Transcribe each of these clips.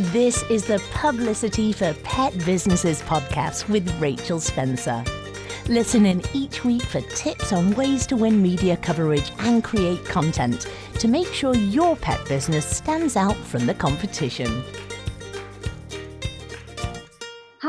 This is the Publicity for Pet Businesses podcast with Rachel Spencer. Listen in each week for tips on ways to win media coverage and create content to make sure your pet business stands out from the competition.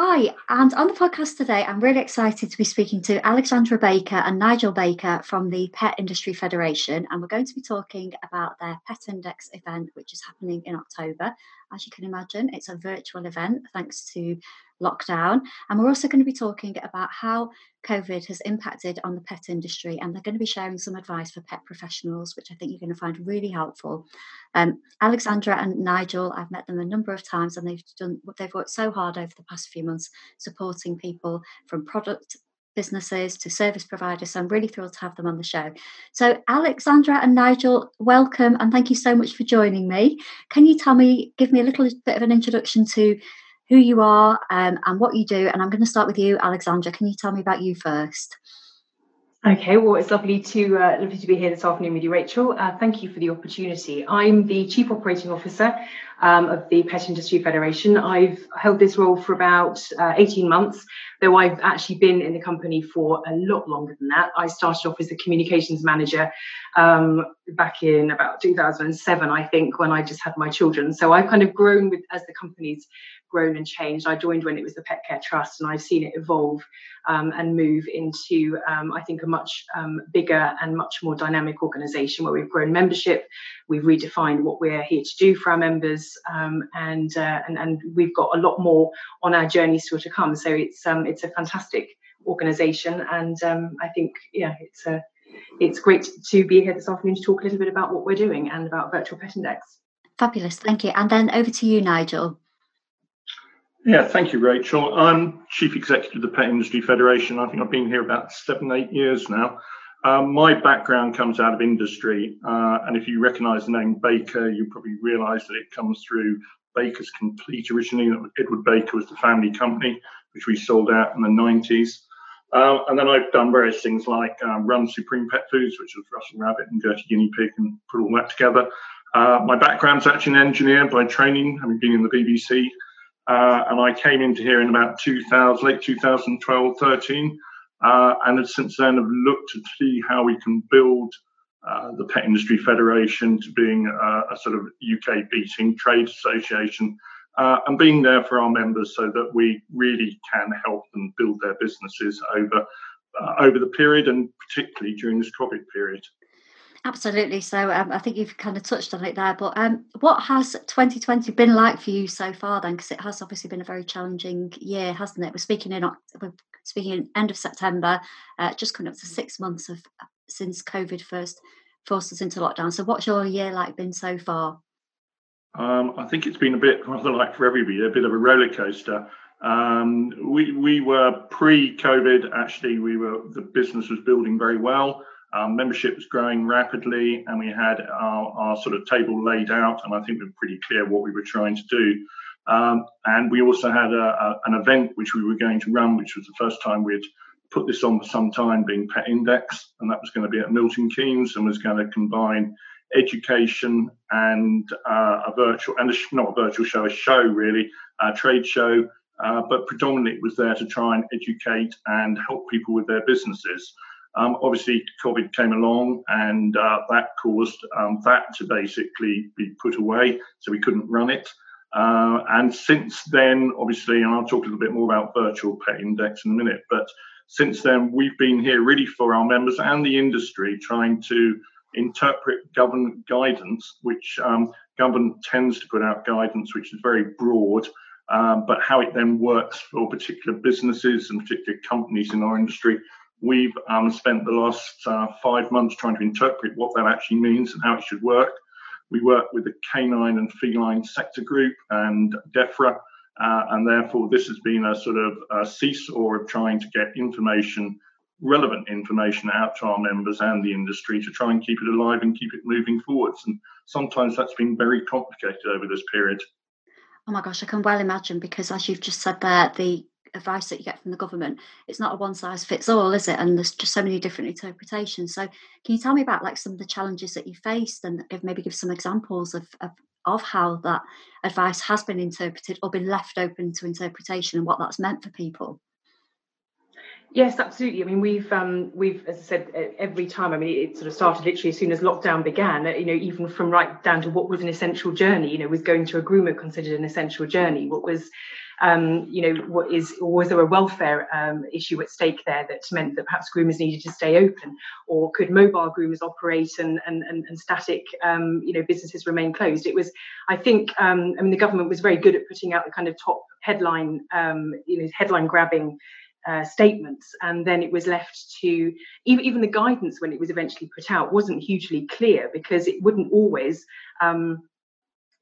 Hi, and on the podcast today, I'm really excited to be speaking to Alexandra Baker and Nigel Baker from the Pet Industry Federation. And we're going to be talking about their Pet Index event, which is happening in October. As you can imagine, it's a virtual event thanks to lockdown. And we're also going to be talking about how COVID has impacted on the pet industry. And they're going to be sharing some advice for pet professionals, which I think you're going to find really helpful. Um, Alexandra and Nigel, I've met them a number of times, and they've done they've worked so hard over the past few months supporting people from product businesses to service providers. So I'm really thrilled to have them on the show. So, Alexandra and Nigel, welcome and thank you so much for joining me. Can you tell me, give me a little bit of an introduction to who you are um, and what you do? And I'm going to start with you, Alexandra. Can you tell me about you first? Okay, well, it's lovely to uh, lovely to be here this afternoon with you, Rachel. Uh, thank you for the opportunity. I'm the Chief Operating Officer um, of the Pet Industry Federation. I've held this role for about uh, 18 months, though I've actually been in the company for a lot longer than that. I started off as a communications manager um, back in about 2007, I think, when I just had my children. So I've kind of grown with as the company's grown and changed. I joined when it was the Pet Care Trust, and I've seen it evolve um, and move into, um, I think, a much um, bigger and much more dynamic organisation where we've grown membership, we've redefined what we're here to do for our members, um, and, uh, and and we've got a lot more on our journey still to come. So it's um, it's a fantastic organisation, and um, I think yeah, it's a it's great to be here this afternoon to talk a little bit about what we're doing and about Virtual Pet Index. Fabulous, thank you. And then over to you, Nigel. Yeah, thank you, Rachel. I'm Chief Executive of the Pet Industry Federation. I think I've been here about seven, eight years now. Um, my background comes out of industry, uh, and if you recognise the name Baker, you probably realise that it comes through Baker's Complete. Originally, Edward Baker was the family company, which we sold out in the 90s. Uh, and then I've done various things like um, run Supreme Pet Foods, which was Russell Rabbit and Gerty Guinea Pig, and put all that together. Uh, my background's actually an engineer by training, having been in the BBC. Uh, and I came into here in about 2000, late 2012, 13. Uh, and since then have looked to see how we can build uh, the Pet Industry Federation to being a sort of UK beating trade association uh, and being there for our members so that we really can help them build their businesses over uh, over the period and particularly during this COVID period. Absolutely. So um, I think you've kind of touched on it there. But um, what has 2020 been like for you so far then? Because it has obviously been a very challenging year, hasn't it? We're speaking in we're speaking in end of September, uh, just coming up to six months of since COVID first forced us into lockdown. So what's your year like been so far? Um, I think it's been a bit rather like for everybody, a bit of a roller coaster. Um, we we were pre-COVID. Actually, we were the business was building very well. Our membership was growing rapidly, and we had our, our sort of table laid out, and I think we were pretty clear what we were trying to do. Um, and we also had a, a, an event which we were going to run, which was the first time we'd put this on for some time, being Pet Index, and that was going to be at Milton Keynes and was going to combine education and uh, a virtual and a, not a virtual show, a show really, a trade show, uh, but predominantly it was there to try and educate and help people with their businesses. Um, obviously, COVID came along and uh, that caused um, that to basically be put away, so we couldn't run it. Uh, and since then, obviously, and I'll talk a little bit more about virtual pet index in a minute, but since then, we've been here really for our members and the industry trying to interpret government guidance, which um, government tends to put out guidance which is very broad, um, but how it then works for particular businesses and particular companies in our industry. We've um, spent the last uh, five months trying to interpret what that actually means and how it should work. We work with the canine and feline sector group and DEFRA, uh, and therefore this has been a sort of a seesaw of trying to get information relevant information out to our members and the industry to try and keep it alive and keep it moving forwards. And sometimes that's been very complicated over this period. Oh my gosh, I can well imagine because as you've just said there, the advice that you get from the government, it's not a one size fits all, is it? And there's just so many different interpretations. So can you tell me about like some of the challenges that you faced and give, maybe give some examples of, of of how that advice has been interpreted or been left open to interpretation and what that's meant for people? Yes, absolutely. I mean, we've um, we've, as I said, every time. I mean, it sort of started literally as soon as lockdown began. You know, even from right down to what was an essential journey. You know, was going to a groomer considered an essential journey? What was um, you know, what is or was there a welfare um, issue at stake there that meant that perhaps groomers needed to stay open, or could mobile groomers operate and and and, and static, um, you know, businesses remain closed? It was, I think, um, I mean, the government was very good at putting out the kind of top headline, um, you know, headline grabbing. Uh, statements, and then it was left to even even the guidance when it was eventually put out wasn't hugely clear because it wouldn't always um,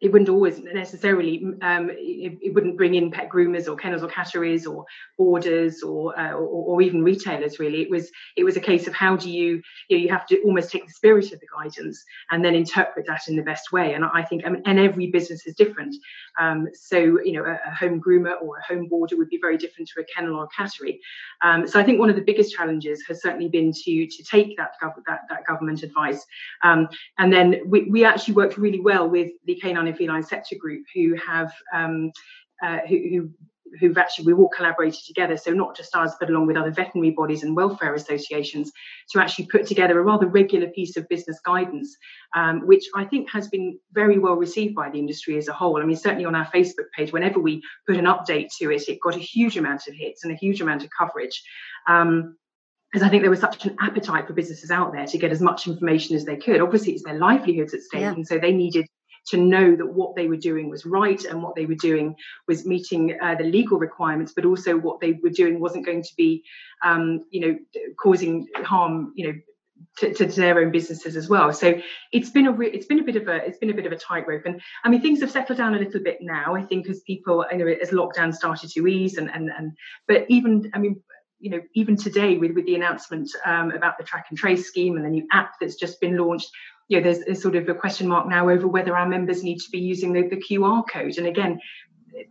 it wouldn't always necessarily um, it, it, wouldn't bring in pet groomers or kennels or catteries or boarders or, uh, or, or even retailers really. It was it was a case of how do you you, know, you have to almost take the spirit of the guidance and then interpret that in the best way. And I think I mean, and every business is different. Um, so you know a, a, home groomer or a home boarder would be very different to a kennel or a cattery um, so I think one of the biggest challenges has certainly been to to take that that, that government advice. Um, and then we, we actually worked really well with the canine and feline sector group who have um, uh, who, who who've actually we've all collaborated together so not just us but along with other veterinary bodies and welfare associations to actually put together a rather regular piece of business guidance um, which i think has been very well received by the industry as a whole i mean certainly on our facebook page whenever we put an update to it it got a huge amount of hits and a huge amount of coverage um, because I think there was such an appetite for businesses out there to get as much information as they could. Obviously, it's their livelihoods at stake, yeah. and so they needed to know that what they were doing was right and what they were doing was meeting uh, the legal requirements, but also what they were doing wasn't going to be, um, you know, causing harm, you know, to, to, their own businesses as well. So it's been a re- it's been a bit of a it's been a bit of a tightrope. And I mean things have settled down a little bit now. I think as people you know as lockdown started to ease and and and but even I mean you know even today with with the announcement um, about the track and trace scheme and the new app that's just been launched you know, there's, there's sort of a question mark now over whether our members need to be using the, the QR code. And again,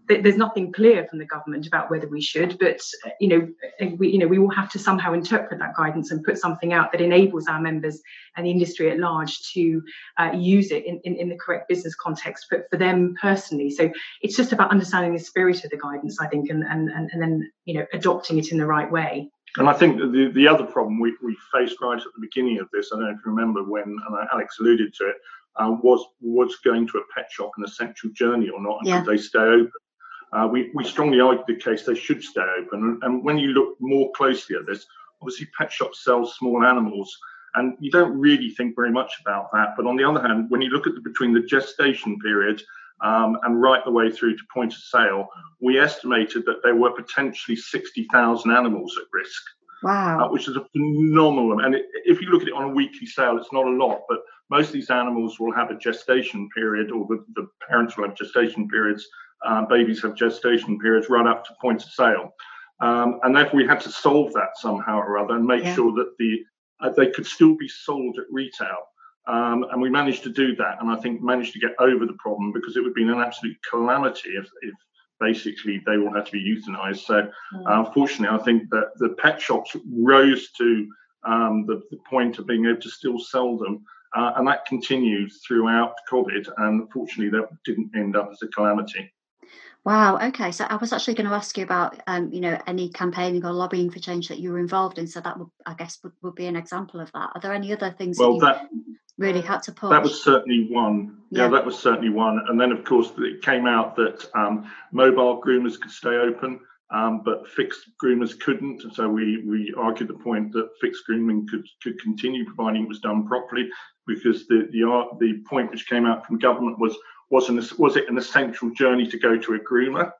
there's nothing clear from the government about whether we should, but you know, we you know we will have to somehow interpret that guidance and put something out that enables our members and the industry at large to uh, use it in, in, in, the correct business context, but for them personally. So it's just about understanding the spirit of the guidance, I think, and and and, and then you know adopting it in the right way. And I think the, the other problem we, we faced right at the beginning of this, I don't know if you remember when and Alex alluded to it, uh, was was going to a pet shop an essential journey or not, and yeah. could they stay open? Uh, we, we strongly argued the case they should stay open. And, and when you look more closely at this, obviously pet shops sell small animals, and you don't really think very much about that. But on the other hand, when you look at the, between the gestation period um, and right the way through to point of sale, we estimated that there were potentially 60,000 animals at risk. Wow. Uh, which is a phenomenal. And it, if you look at it on a weekly sale, it's not a lot, but most of these animals will have a gestation period, or the, the parents will have gestation periods. Uh, babies have gestation periods right up to point of sale. Um, and therefore, we had to solve that somehow or other and make yeah. sure that the uh, they could still be sold at retail. Um, and we managed to do that, and I think managed to get over the problem because it would have been an absolute calamity if, if basically they all had to be euthanized. So, mm. unfortunately, I think that the pet shops rose to um, the, the, point of being able to still sell them. Uh, and that continued throughout COVID. And fortunately, that didn't end up as a calamity. Wow. Okay. So I was actually going to ask you about, um, you know, any campaigning or lobbying for change that you were involved in. So that would, I guess, would, would be an example of that. Are there any other things well, that, that really had to push? That was certainly one. Yeah, yeah, that was certainly one. And then, of course, it came out that um, mobile groomers could stay open, um, but fixed groomers couldn't. So we we argued the point that fixed grooming could could continue providing it was done properly, because the the the point which came out from government was was an, was it an essential journey to go to a groomer?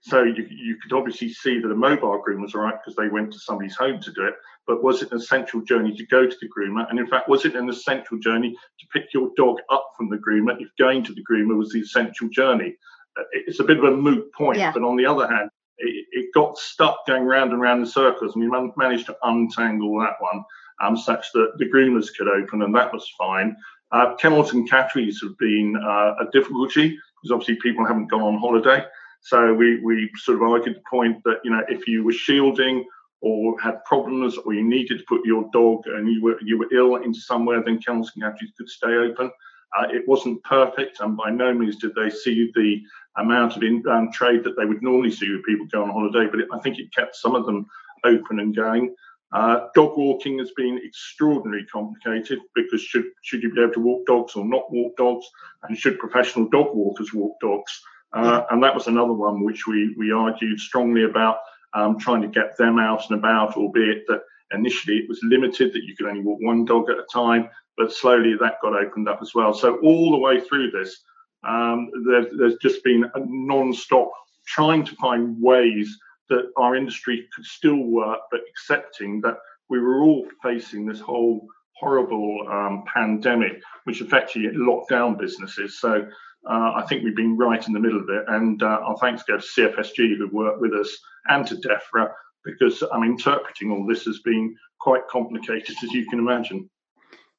So you, you could obviously see that a mobile groomer was all right because they went to somebody's home to do it. But was it an essential journey to go to the groomer? And in fact, was it an essential journey to pick your dog up from the groomer if going to the groomer was the essential journey? Uh, it's a bit of a moot point. Yeah. But on the other hand, it, it, got stuck going round and round in circles, and we man- managed to untangle that one um, such that the groomers could open, and that was fine. Uh, kennels and catteries have been uh, a difficulty because obviously people haven't gone on holiday. So we, we sort of argued the point that, you know, if you were shielding or had problems or you needed to put your dog and you were you were ill into somewhere, then kennels and catteries could stay open. Uh, it wasn't perfect, and by no means did they see the amount of inbound trade that they would normally see with people go on holiday. But it, I think it kept some of them open and going. Uh, dog walking has been extraordinarily complicated because should should you be able to walk dogs or not walk dogs, and should professional dog walkers walk dogs? Uh, and that was another one which we we argued strongly about um, trying to get them out and about, albeit that initially it was limited that you could only walk one dog at a time, but slowly that got opened up as well. So all the way through this, um, there, there's just been a non-stop trying to find ways that our industry could still work, but accepting that we were all facing this whole horrible um, pandemic, which effectively locked down businesses. So uh, I think we've been right in the middle of it. And uh, our thanks go to CFSG who worked with us and to DEFRA because I'm interpreting all this as being quite complicated, as you can imagine.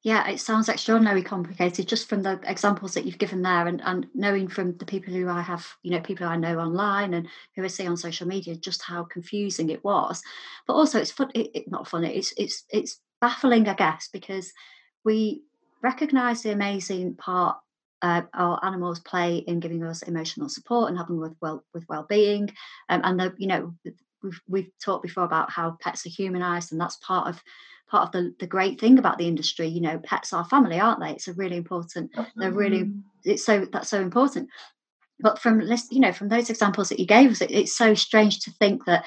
Yeah, it sounds extraordinarily complicated just from the examples that you've given there, and, and knowing from the people who I have, you know, people I know online and who I see on social media, just how confusing it was. But also, it's fun. It, it, not funny. It's it's it's baffling, I guess, because we recognise the amazing part uh, our animals play in giving us emotional support and helping with well with well-being, um, and the you know we've we've talked before about how pets are humanized and that's part of part of the, the great thing about the industry you know pets are family aren't they? It's a really important they're really it's so that's so important. But from list you know from those examples that you gave us it, it's so strange to think that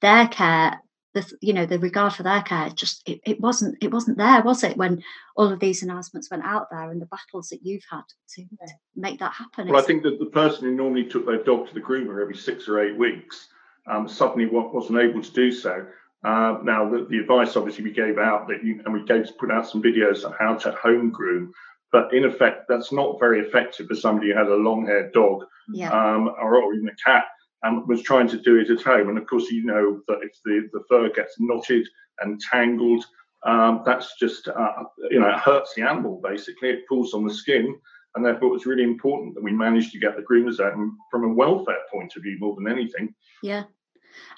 their care the you know the regard for their care just it, it wasn't it wasn't there was it when all of these announcements went out there and the battles that you've had to, to make that happen? Well i think that the person who normally took their dog to the groomer every six or eight weeks um, suddenly wasn't able to do so. Uh, now, the, the, advice obviously we gave out that you, and we gave to put out some videos on how to home groom, but in effect, that's not very effective for somebody who had a long haired dog yeah. um, or, or, even a cat and was trying to do it at home. And of course, you know that if the, the fur gets knotted and tangled, um, that's just, uh, you know, it hurts the animal basically. It pulls on the skin. And therefore, it's really important that we managed to get the groomers out from a welfare point of view more than anything. Yeah.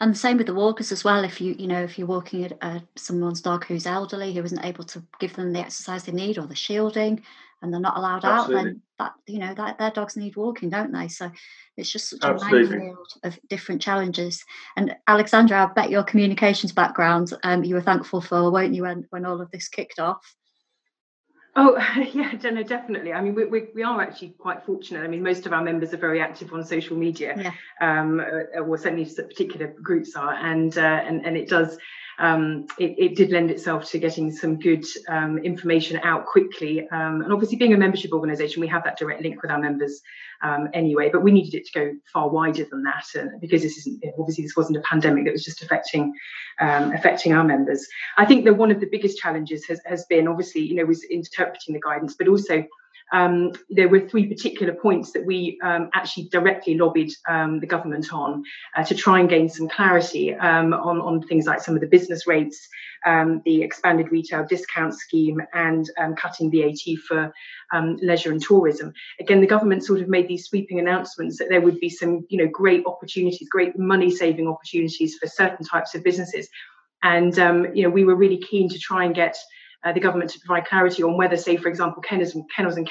And the same with the walkers as well. If you, you know, if you're walking at uh, someone's dog who's elderly, who isn't able to give them the exercise they need or the shielding, and they're not allowed Absolutely. out, then that, you know, that their dogs need walking, don't they? So it's just such Absolutely. a minefield of different challenges. And Alexandra, I bet your communications background, um, you were thankful for, weren't you, when, when all of this kicked off? Oh yeah, no, definitely. I mean, we, we, we, are actually quite fortunate. I mean, most of our members are very active on social media, yeah. um, uh, or certainly particular groups are, and uh, and and it does um, it, it, did lend itself to getting some good um, information out quickly. Um, and obviously, being a membership organisation, we have that direct link with our members um, anyway. But we needed it to go far wider than that, and because this isn't obviously this wasn't a pandemic that was just affecting um, affecting our members. I think that one of the biggest challenges has, has been obviously you know was interpreting the guidance, but also um, there were three particular points that we um, actually directly lobbied um, the government on uh, to try and gain some clarity um, on, on things like some of the business rates, um, the expanded retail discount scheme, and um, cutting VAT for leisure and tourism. Again, the government sort of made these sweeping announcements that there would be some, you know, great opportunities, great money-saving opportunities for certain types of businesses. And you know, we were really keen to try and get uh, the government to provide clarity on whether, say, for example, kennels and, kennels and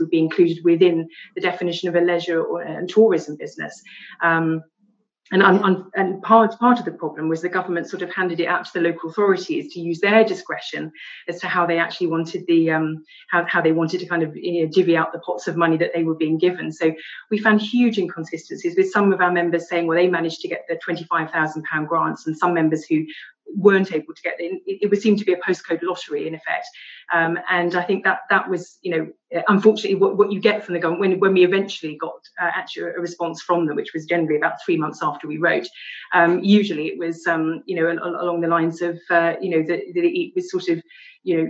would be included within the definition of a leisure or, and tourism business. Um, and, and, and, part, part of the problem was the government sort of handed it out to the local authorities to use their discretion as to how they actually wanted the um, how, how they wanted to kind of you know, divvy out the pots of money that they were being given. So we found huge inconsistencies with some of our members saying, well, they managed to get the £25,000 grants, and some members who weren't able to get in. It, it, would seem to be a postcode lottery in effect. Um, and I think that that was, you know, unfortunately what, what you get from the government when, when we eventually got uh, actually a response from them, which was generally about three months after we wrote. Um, usually it was, um, you know, along the lines of, uh, you know, that it was sort of, you know,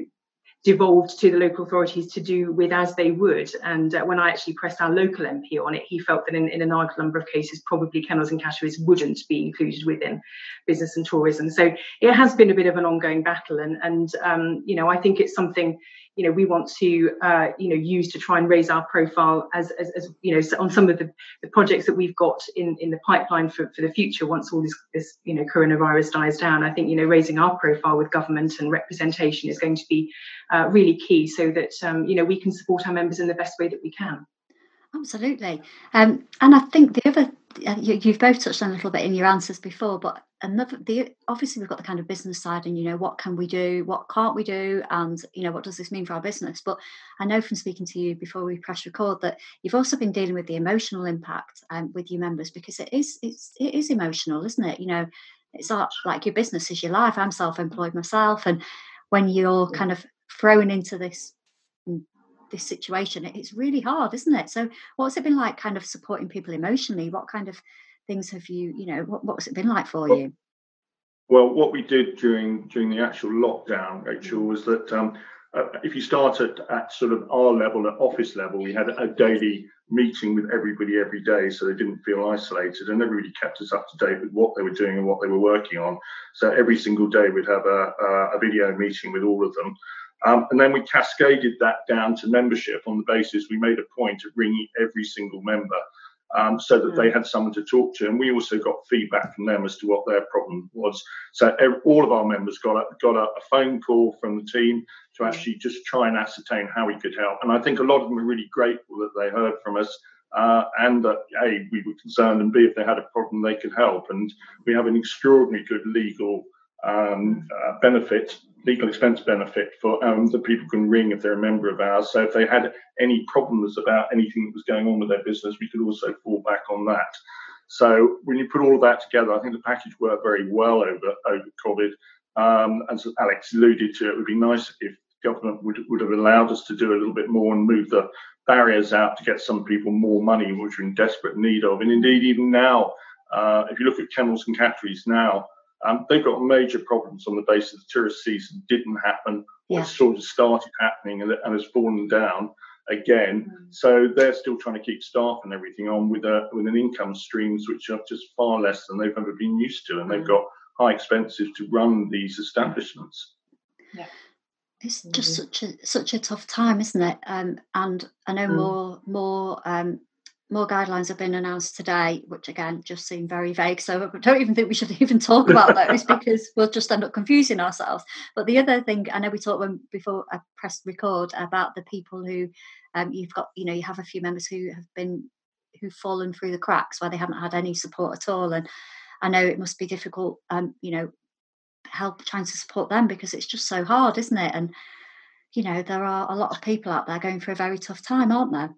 devolved to the local authorities to do with as they would. And uh, when I actually pressed our local MP on it, he felt that in, in a large number of cases, probably kennels and catteries wouldn't be included within business and tourism. So it has been a bit of an ongoing battle. And, and um, you know, I think it's something, you know we want to uh, you know use to try and raise our profile as, as, as you know on some of the, the projects that we've got in in the pipeline for, for the future once all this this you know coronavirus dies down i think you know raising our profile with government and representation is going to be uh, really key so that um, you know we can support our members in the best way that we can Absolutely. Um, and I think the other, you've both touched on a little bit in your answers before, but another, the obviously we've got the kind of business side and, you know, what can we do, what can't we do, and, you know, what does this mean for our business? But I know from speaking to you before we press record that you've also been dealing with the emotional impact um, with your members because it is, it's, it is emotional, isn't it? You know, it's like your business is your life. I'm self employed myself. And when you're kind of thrown into this this situation it's really hard isn't it? So what's it been like kind of supporting people emotionally? What kind of things have you you know what, what's it been like for you? well what we did during during the actual lockdown rachel mm. was that um, uh, if you started at sort of our level at office level we had a daily meeting with everybody every day so they didn't feel isolated and everybody kept us up to date with what they were doing and what they were working on. So every single day we'd have a, a video meeting with all of them um, and then we cascaded that down to membership on the basis we made a point of ringing every single member um, so that they mm. had someone to talk to. And we also got feedback from them as to what their problem was. So all of our members got a, got a, a phone call from the team to mm. actually just try and ascertain how we could help. And I think a lot of them were really grateful that they heard from us. Uh, and that A, we were concerned, and B, if they had a problem, they could help. And we have an extraordinarily good legal um, uh, benefit legal expense benefit for um, that people can ring if they're a member of ours. So if they had any problems about anything that was going on with their business, we could also fall back on that. So when you put all of that together, I think the package worked very well over over COVID. Um, so Alex alluded to it would be nice if government would, would have allowed us to do a little bit more and move the barriers out to get some people more money, which we're in desperate need of. And indeed, even now, uh, if you look at kennels and catteries now, um, they've got major problems on the basis of the tourist season didn't happen, or yeah. sort of started happening and, and has fallen down again. Mm. So they're still trying to keep staff and everything on with a with an income streams which are just far less than they've ever been used to, and they've mm. got high expenses to run these establishments. Yeah. It's just mm. such a such a tough time, isn't it? Um, and I know mm. more more um, more guidelines have been announced today, which again just seem very vague. So I don't even think we should even talk about those because we'll just end up confusing ourselves. But the other thing, I know we talked when before I pressed record about the people who um, you've got, you know, you have a few members who have been who've fallen through the cracks where they haven't had any support at all. And I know it must be difficult, um, you know, help trying to support them because it's just so hard, isn't it? And you know, there are a lot of people out there going through a very tough time, aren't there?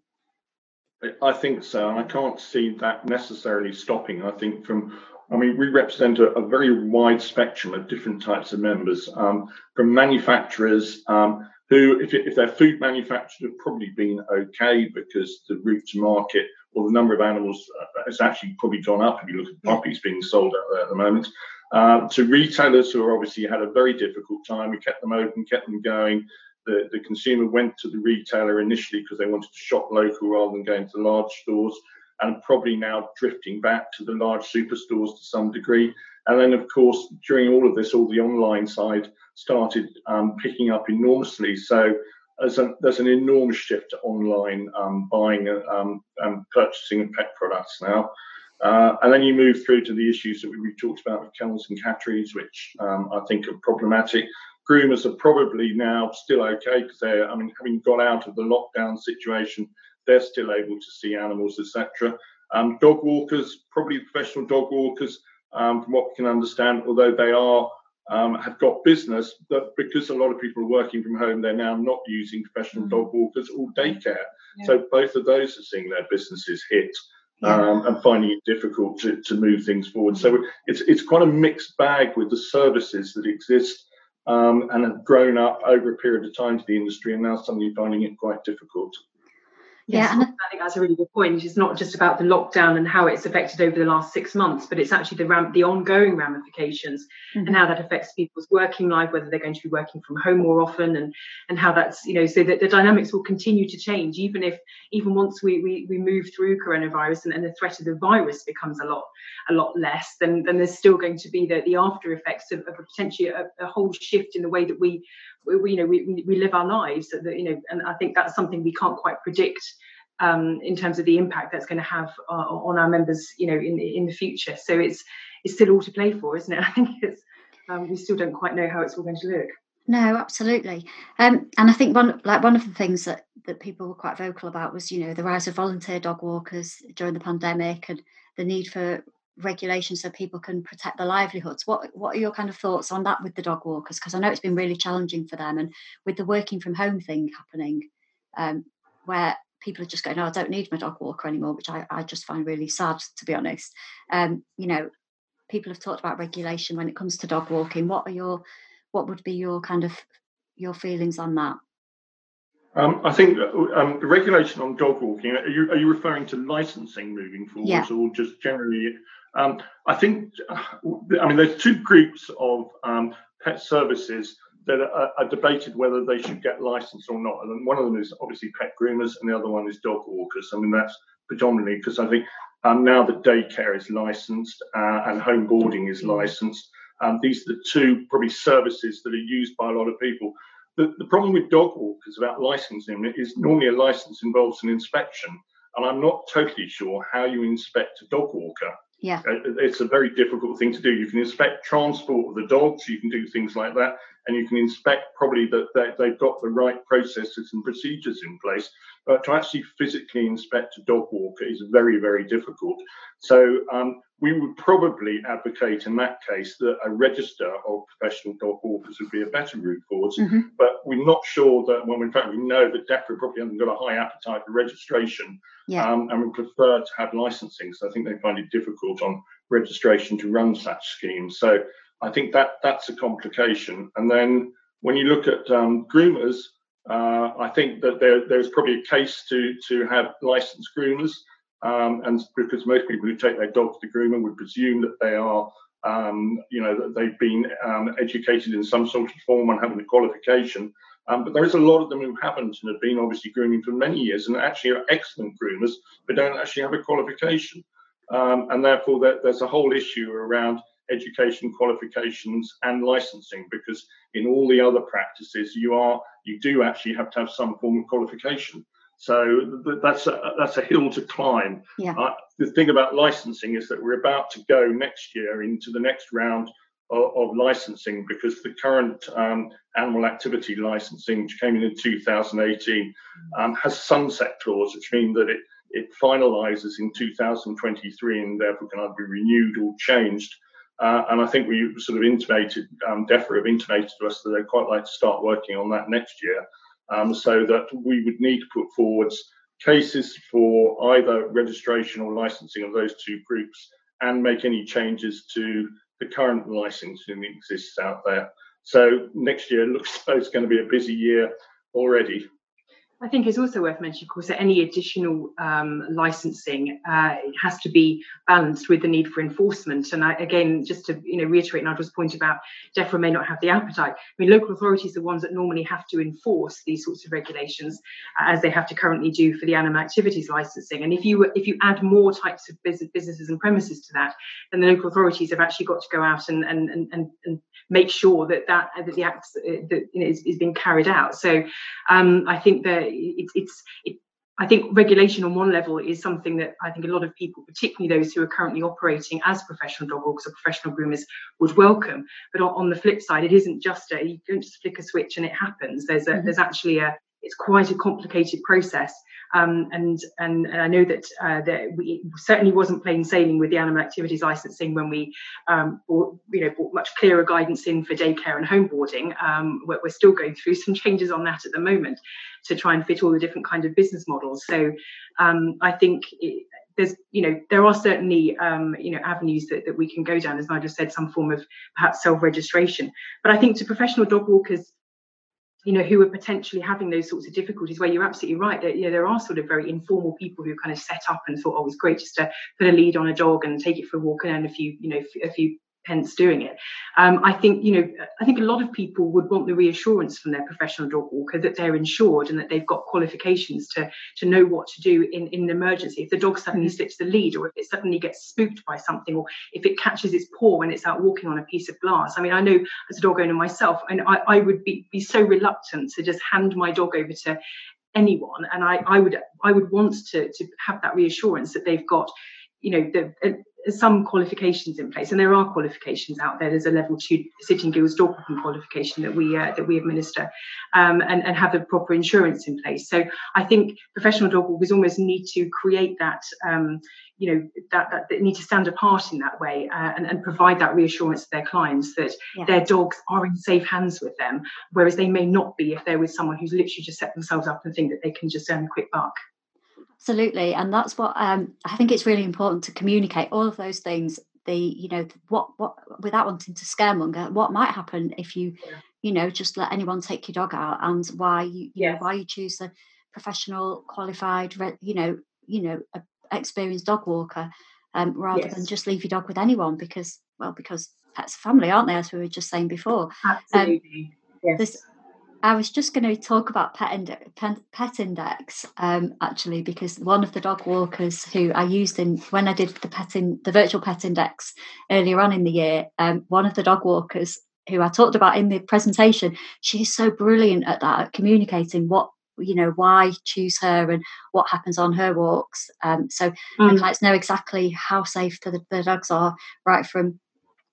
I think so, and I can't see that necessarily stopping. I think from, I mean, we represent a, a very wide spectrum of different types of members, um, from manufacturers um, who, if, if they're food manufacturers, have probably been okay because the route to market or the number of animals uh, has actually probably gone up. If you look at puppies being sold out there at the moment, uh, to retailers who are obviously had a very difficult time, we kept them open, kept them going the, the consumer went to the retailer initially because they wanted to shop local rather than going to large stores and probably now drifting back to the large superstores to some degree. And then, of course, during all of this, all the online side started um, picking up enormously. So there's, a, there's an enormous shift to online um, buying um, and purchasing of pet products now. Uh, and then you move through to the issues that we, we talked about with kennels and catteries, which um, I think are problematic groomers are probably now still okay because they're, I mean, having got out of the lockdown situation, they're still able to see animals, etc. Um, dog walkers, probably professional dog walkers, um, from what we can understand, although they are um, have got business, but because a lot of people are working from home, they're now not using professional mm. dog walkers or daycare. Yeah. So both of those are seeing their businesses hit. Um, and finding it difficult to, to move things forward. So it's it's quite a mixed bag with the services that exist um, and have grown up over a period of time to the industry, and now suddenly finding it quite difficult. Yes, yeah, I think that's a really good point. It's not just about the lockdown and how it's affected over the last six months, but it's actually the ram- the ongoing ramifications mm-hmm. and how that affects people's working life, whether they're going to be working from home more often, and and how that's you know so that the dynamics will continue to change even if even once we we, we move through coronavirus and, and the threat of the virus becomes a lot a lot less, then then there's still going to be the the after effects of, of potentially a, a whole shift in the way that we we, you know we, we live our lives that you know and i think that's something we can't quite predict um, in terms of the impact that's going to have uh, on our members you know in in the future. So it's it's still all to play for isn't it? I think it's um, we still don't quite know how it's all going to look. No absolutely. Um, and i think one like one of the things that that people were quite vocal about was you know the rise of volunteer dog walkers during the pandemic and the need for regulation so people can protect their livelihoods. What what are your kind of thoughts on that with the dog walkers? Because I know it's been really challenging for them, and with the working from home thing happening, um, where people are just going, "Oh, I don't need my dog walker anymore," which I, I just find really sad, to be honest. Um, you know, people have talked about regulation when it comes to dog walking. What are your what would be your kind of your feelings on that? Um, I think um, the regulation on dog walking. Are you, are you referring to licensing moving forward, yeah. or just generally um, I think, I mean, there's two groups of um, pet services that are, are, debated whether they should get licensed or not. And one of them is obviously pet groomers, and the other one is dog walkers. I mean, that's predominantly because I think um, now that daycare is licensed uh, and home boarding is licensed, um, these are the two probably services that are used by a lot of people. The, the problem with dog walkers about licensing is normally a license involves an inspection, and I'm not totally sure how you inspect a dog walker. Yeah. Uh, it's a very difficult thing to do. You can inspect transport of the dogs, you can do things like that, and you can inspect probably that they've got the right processes and procedures in place. But to actually physically inspect a dog walker is very, very difficult. So um, we would probably advocate in that case that a register of professional dog walkers would be a better route forwards. Mm-hmm. But we're not sure that, well, in fact, we know that DEFRA probably hasn't got a high appetite for registration yeah. um, and we prefer to have licensing. So I think they find it difficult on registration to run such schemes. So I think that that's a complication. And then when you look at um, groomers, uh, I think that there, there's probably a case to to have licensed groomers. Um, and because most people who take their dogs to groomer would presume that they are, um, you know, that they've been um, educated in some sort of form and having a qualification. Um, but there is a lot of them who haven't and have been obviously grooming for many years and actually are excellent groomers, but don't actually have a qualification. Um, and therefore, there, there's a whole issue around education qualifications and licensing because in all the other practices you are you do actually have to have some form of qualification so that's a, that's a hill to climb. Yeah. Uh, the thing about licensing is that we're about to go next year into the next round of, of licensing because the current um, animal activity licensing, which came in in 2018, um, has sunset clause, which means that it it finalises in 2023 and therefore can either be renewed or changed. Uh, and I think we sort of intimated, um, DEFRA have intimated to us that they'd quite like to start working on that next year um, so that we would need to put forwards cases for either registration or licensing of those two groups and make any changes to the current licensing that exists out there. So next year looks like it's going to be a busy year already. I think it's also worth mentioning, of course, that any additional um, licensing uh, has to be balanced with the need for enforcement. And I, again, just to you know reiterate Nigel's point about DEFRA may not have the appetite. I mean, local authorities are the ones that normally have to enforce these sorts of regulations, uh, as they have to currently do for the animal activities licensing. And if you if you add more types of business, businesses and premises to that, then the local authorities have actually got to go out and and and, and make sure that that, that the act uh, that you know, is, is being carried out. So um, I think that it, it's it, I think regulation on one level is something that I think a lot of people, particularly those who are currently operating as professional dog walkers or professional groomers, would welcome. But on, on the flip side, it isn't just a you don't just flick a switch and it happens. There's a mm-hmm. there's actually a it's quite a complicated process um, and, and, and I know that uh, that we certainly wasn't plain sailing with the animal activities licensing when we um, brought, you know brought much clearer guidance in for daycare and home boarding. Um, we're, we're, still going through some changes on that at the moment to try and fit all the different kind of business models. So um, I think. It, there's you know there are certainly um, you know avenues that, that we can go down as I just said some form of perhaps self-registration but I think to professional dog walkers you know, who are potentially having those sorts of difficulties where you're absolutely right that, you know, there are sort of very informal people who kind of set up and thought, oh, it's great just to put a lead on a dog and take it for a walk and earn a few, you know, a few pence doing it. Um, I think you know I think a lot of people would want the reassurance from their professional dog walker that they're insured and that they've got qualifications to to know what to do in in an emergency. If the dog suddenly mm-hmm. slips the lead, or if it suddenly gets spooked by something, or if it catches its paw when it's out walking on a piece of glass. I mean, I know as a dog owner myself, and I, I would be be so reluctant to just hand my dog over to anyone and I, I would I would want to to have that reassurance that they've got you know the uh, some qualifications in place, and there are qualifications out there. There's a level two City & Guilds dog walking qualification that we uh, that we administer, um, and and have the proper insurance in place. So I think professional dog walkers almost need to create that, um, you know, that, that they need to stand apart in that way, uh, and and provide that reassurance to their clients that yeah. their dogs are in safe hands with them, whereas they may not be if they're with someone who's literally just set themselves up and think that they can just earn a quick buck. Absolutely, and that's what um, I think it's really important to communicate all of those things. The you know what what without wanting to scaremonger, what might happen if you yeah. you know just let anyone take your dog out, and why you, you yes. know why you choose a professional, qualified, you know you know experienced dog walker um, rather yes. than just leave your dog with anyone because well because pets are family, aren't they? As we were just saying before. Um, Absolutely. Um, yes. I was just going to talk about Pet, Index, Pet Index um, actually, because one of the dog walkers who I used in when I did the pet in the virtual Pet Index earlier on in the year, um, one of the dog walkers who I talked about in the presentation, she's so brilliant at that, at communicating what you know why choose her and what happens on her walks. Um, so mm. the clients know exactly how safe the, the dogs are, right from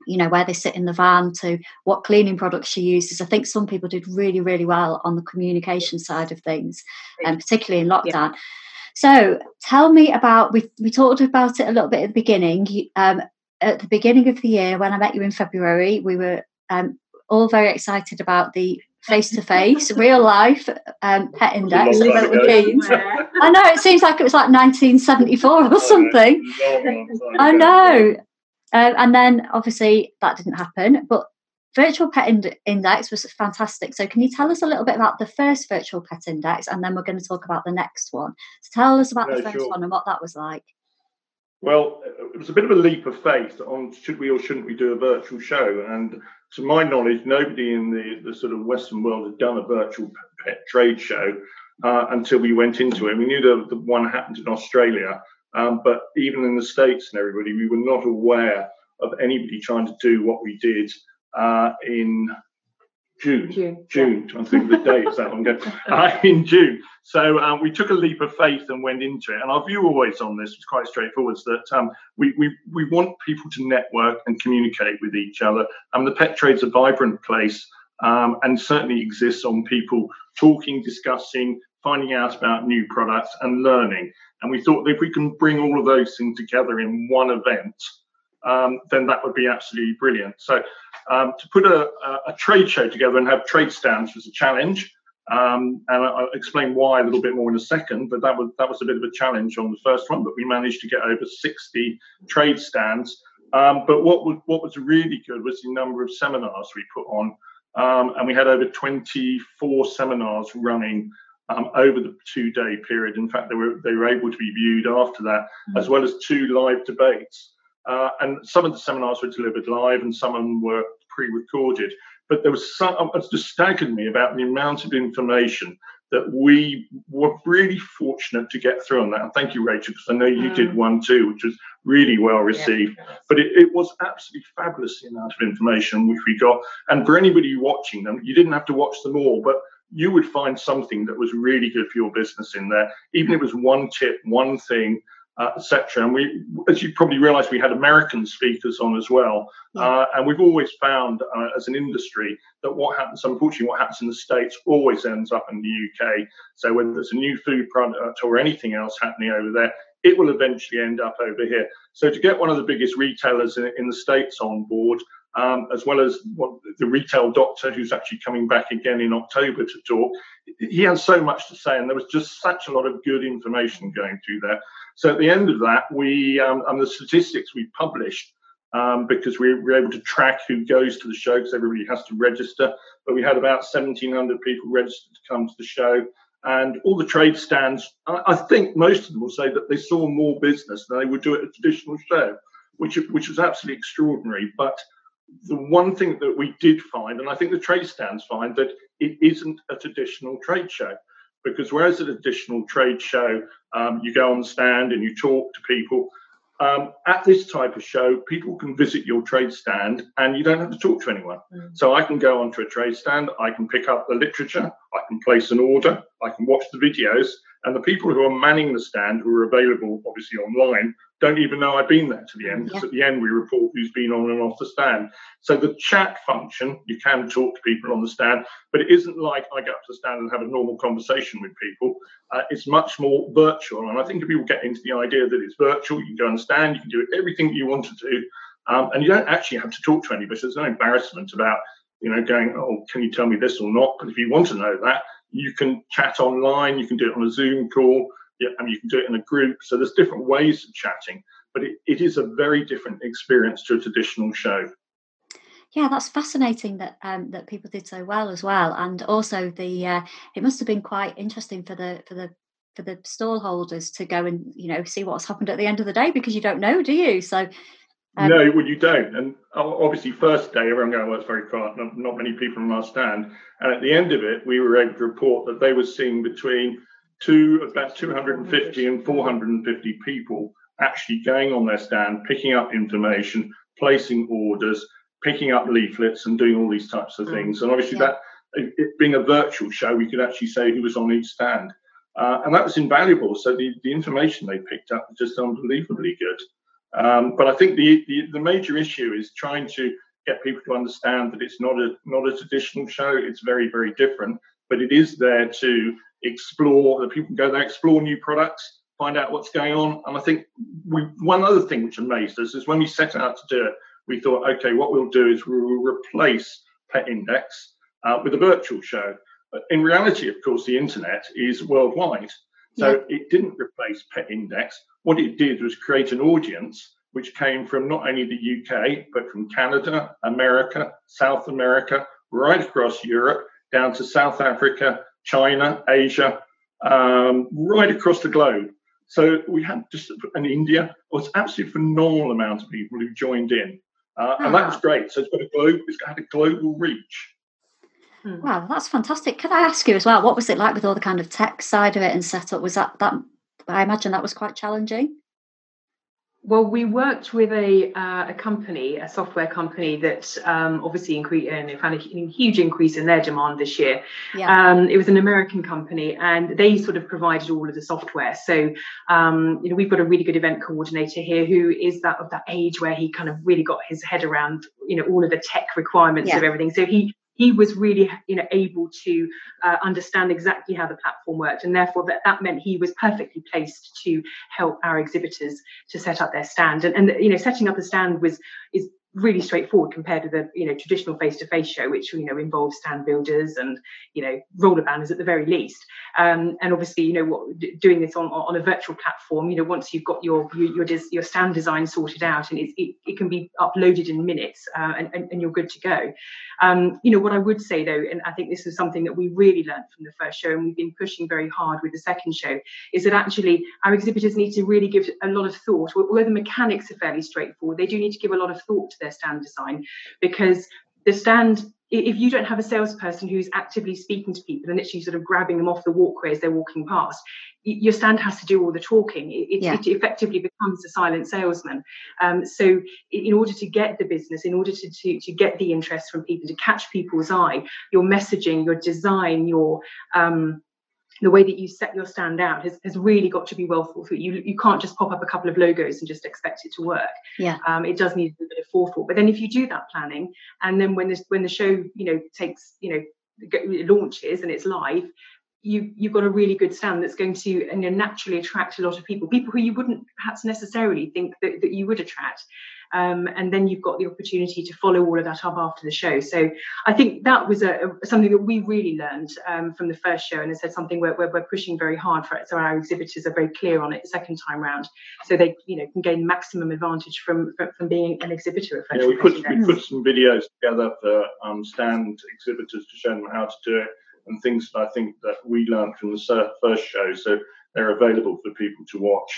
you know where they sit in the van to what cleaning products she uses i think some people did really really well on the communication side of things and um, particularly in lockdown yeah. so tell me about we, we talked about it a little bit at the beginning um, at the beginning of the year when i met you in february we were um, all very excited about the face to face, real life um, pet index I know it seems like it was like 1974 or something. I know. Uh, and then obviously that didn't happen, but Virtual Pet Ind- Index was fantastic. So, can you tell us a little bit about the first Virtual Pet Index, and then we're going to talk about the next one? So, tell us about the first sure. one and what that was like. Well, it was a bit of a leap of faith on should we or shouldn't we do a virtual show, and to my knowledge, nobody in the, the sort of Western world had done a virtual pet trade show uh, until we went into it. We knew that the one happened in Australia, um, but even in the States and everybody, we were not aware of anybody trying to do what we did uh, in June. June. June. Yeah. I think the date is that long ago. Uh, in June. So um, we took a leap of faith and went into it. And our view always on this was quite straightforward: is that um, we, we we want people to network and communicate with each other. And the pet trade's a vibrant place. Um, and certainly exists on people talking, discussing, finding out about new products and learning. And we thought if we can bring all of those things together in one event, um, then that would be absolutely brilliant. So um, to put a, a, trade show together and have trade stands was a challenge. Um, and I'll explain why a little bit more in a second, but that was that was a bit of a challenge on the first one, but we managed to get over 60 trade stands. Um, but what was what was really good was the number of seminars we put on, um, and we had over 24 seminars running um, over the two day period. In fact, they were they were able to be viewed after that, mm-hmm. as well as two live debates. Uh, and some of the seminars were delivered live, and some of them were pre-recorded. But there was some. It just staggered me about the amount of information that we were really fortunate to get through on that. And thank you, Rachel, because I know you mm. did one too, which was really well received. Yeah. But it, it, was absolutely fabulous the amount of information which we got. And for anybody watching them, you didn't have to watch them all, but you would find something that was really good for your business in there. Even if it was one tip, one thing, uh, etc. And we, as you probably realise, we had American speakers on as well. Yeah. Uh, and we've always found, uh, as an industry, that what happens, unfortunately, what happens in the states always ends up in the UK. So whether it's a new food product or anything else happening over there, it will eventually end up over here. So to get one of the biggest retailers in, in the states on board um, as well as what, the retail doctor who's actually coming back again in October to talk. He has so much to say, and there was just such a lot of good information going through there. So at the end of that, we um, and the statistics we published. Um, because we were able to track who goes to the show because everybody has to register. But we had about 1,700 people registered to come to the show. And all the trade stands, I, think most of them will say that they saw more business than they would do at a traditional show, which, which was absolutely extraordinary. But the one thing that we did find, and I think the trade stands find, that it isn't a traditional trade show. Because whereas at a traditional trade show, um, you go on the stand and you talk to people, um, at this type of show, people can visit your trade stand and you don't have to talk to anyone. Mm. So I can go onto a trade stand, I can pick up the literature, I can place an order, I can watch the videos, and the people who are manning the stand, who are available obviously online, don't even know I've been there to the end because yeah. at the end we report who's been on and off the stand. So the chat function, you can talk to people on the stand, but it isn't like I go up to the stand and have a normal conversation with people. Uh, it's much more virtual. And I think if people get into the idea that it's virtual, you can go on the stand, you can do everything you want to do, um, and you don't actually have to talk to anybody. There's no embarrassment about you know going, oh, can you tell me this or not? But if you want to know that, you can chat online, you can do it on a Zoom call yeah, and you can do it in a group. So there's different ways of chatting, but it, it is a very different experience to a traditional show. Yeah, that's fascinating that um, that people did so well as well, and also the uh, it must have been quite interesting for the for the for the stall holders to go and you know see what's happened at the end of the day because you don't know, do you? So um, no, well, you don't. And obviously, first day, everyone going, well, it's very quiet, not, not, many people on our stand. And at the end of it, we were able to report that they were seeing between two about 250 and 450 people actually going on their stand, picking up information, placing orders, picking up leaflets, and doing all these types of mm. things. And obviously, yeah. that it being a virtual show, we could actually say who was on each stand. Uh, and that was invaluable. So the, the information they picked up was just unbelievably good. Um, but I think the, the, the major issue is trying to get people to understand that it's not a not a traditional show. It's very very different, but it is there to explore, that people can go there, explore new products, find out what's going on. And I think we one other thing which amazed us is when we set out to do it, we thought, okay, what we'll do is we'll replace Pet Index uh, with a virtual show. But in reality, of course, the internet is worldwide. So yeah. it didn't replace Pet Index. What it did was create an audience which came from not only the UK, but from Canada, America, South America, right across Europe, down to South Africa, China, Asia, um, right across the globe. So we had just in India, it was absolutely phenomenal amount of people who joined in, uh, and that was ah. great. So it's got a globe, it's had a global reach. Hmm. Wow, that's fantastic. Can I ask you as well, what was it like with all the kind of tech side of it and setup? Was that that? I imagine that was quite challenging. Well, we worked with a, uh, a company, a software company that um, obviously increased and found a huge increase in their demand this year. Yeah. Um, it was an American company, and they sort of provided all of the software. So, um, you know, we've got a really good event coordinator here who is that of that age where he kind of really got his head around, you know, all of the tech requirements yeah. of everything. So he he was really you know able to uh, understand exactly how the platform worked and therefore that, that meant he was perfectly placed to help our exhibitors to set up their stand. And, and you know setting up a stand was is really straightforward compared to the you know traditional face-to-face show which you know involves stand builders and you know roller banners at the very least. Um, and obviously you know what doing this on on a virtual platform you know once you've got your your your stand design sorted out and it, it, it can be uploaded in minutes uh, and, and, and, you're good to go. Um, you know what I would say though and I think this is something that we really learned from the first show and we've been pushing very hard with the second show is that actually our exhibitors need to really give a lot of thought although the mechanics are fairly straightforward they do need to give a lot of thought their stand design because the stand if you don't have a salesperson who's actively speaking to people and literally sort of grabbing them off the walkway as they're walking past, your stand has to do all the talking. It, yeah. it effectively becomes a silent salesman. Um, so, in order to get the business, in order to, to, to get the interest from people, to catch people's eye, your messaging, your design, your um, the way that you set your stand out has, has really got to be well thought through. You you can't just pop up a couple of logos and just expect it to work. Yeah. Um, it does need a bit of forethought. But then if you do that planning, and then when this when the show you know takes you know launches and it's live, you you've got a really good stand that's going to and you know, naturally attract a lot of people, people who you wouldn't perhaps necessarily think that, that you would attract. Um, and then you've got the opportunity to follow all of that up after the show. So I think that was a, a something that we really learned um, from the first show, and I said something where, where, we're pushing very hard for it. So our exhibitors are very clear on it the second time round, so they you know can gain maximum advantage from from, from being an exhibitor. Yeah, we put we put some videos together for um, stand exhibitors to show them how to do it and things that I think that we learned from the first show. So they're available for people to watch.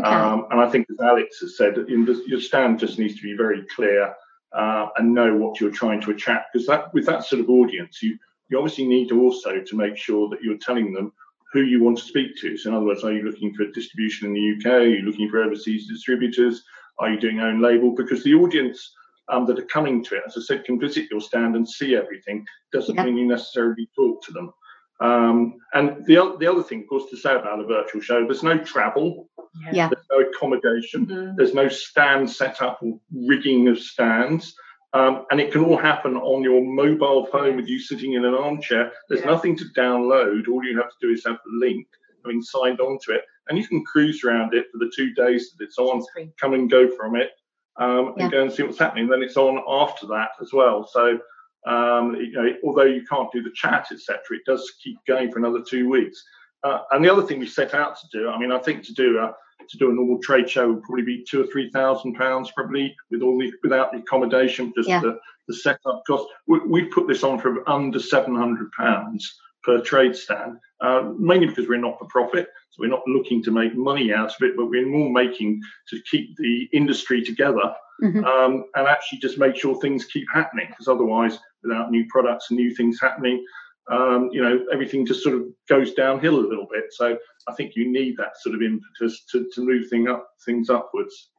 Okay. Um, and I think, as Alex has said, the, your stand just needs to be very clear. uh, and know what you're trying to attract. Because that with that sort of audience, you you obviously need to also to make sure that you're telling them who you want to speak to. So in other words, are you looking for distribution in the UK? Are you looking for overseas distributors? Are you doing own label? Because the audience um, that are coming to it, as I said, can visit your stand and see everything. Doesn't yeah. mean you necessarily talk to them. Um, and the, the other thing, of course, to say about a virtual show, there's no travel, yeah. there's no accommodation, mm-hmm. there's no stand set up or rigging of stands. Um, and it can all happen on your mobile phone with you sitting in an armchair. There's yeah. nothing to download. All you have to do is have the link, having signed on to it, and you can cruise around it for the two days that it's on, come and go from it, um, yeah. and go and see what's happening. Then it's on after that as well. So, um, you know, although you can't do the chat, etc., it does keep going for another two weeks. Uh, and the other thing we set out to do, I mean, I think to do a to do a normal trade show would probably be two or three thousand pounds, probably with all the without the accommodation, just yeah. the, the setup cost. We, we put this on for under seven hundred pounds per trade stand, uh, mainly because we're not for profit. So we're not looking to make money out of it, but we're more making to keep the industry together mm-hmm. um, and actually just make sure things keep happening. Because otherwise, without new products and new things happening, um, you know, everything just sort of goes downhill a little bit. So I think you need that sort of impetus to, to move thing up, things upwards.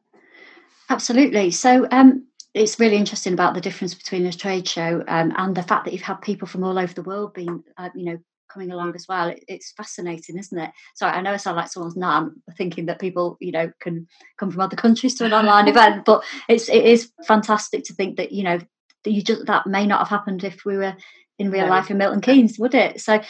Absolutely. So um, it's really interesting about the difference between a trade show um, and the fact that you've had people from all over the world being, uh, you know, coming along as well. It, it's fascinating, isn't it? Sorry, I know I sound like someone's nan, thinking that people, you know, can come from other countries to an online event, but it's it is fantastic to think that you know that you just that may not have happened if we were in real life in Milton Keynes, would it? So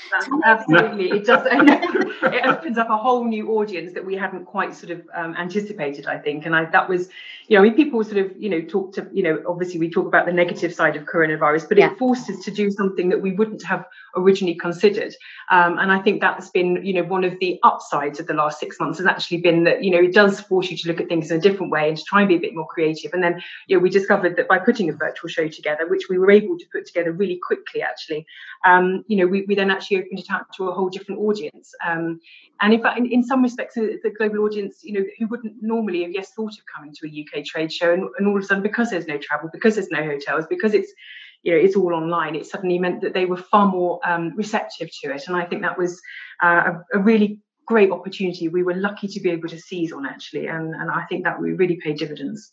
absolutely, it does. it opens up a whole new audience that we hadn't quite sort of um, anticipated. I think, and I that was, you know, I mean, people sort of, you know, talk to, you know, obviously we talk about the negative side of coronavirus, but yeah. it forced us to do something that we wouldn't have originally considered. Um, and I think that's been, you know, one of the upsides of the last six months has actually been that, you know, it does force you to look at things in a different way and to try and be a bit more creative. And then, you know, we discovered that by putting a virtual show together, which we were able to put together really quickly, actually, um, you know, we, we then actually opened it up to a whole different audience. Um, and in fact, in, in some respects, the global audience, you know, who wouldn't normally have yes thought of coming to a UK trade show, and, and all of a sudden, because there's no travel, because there's no hotels, because it's you know it's all online it suddenly meant that they were far more um, receptive to it. And i think that was uh, a, a, really great opportunity. We were lucky to be able to seize on actually. And, and i think that we really paid dividends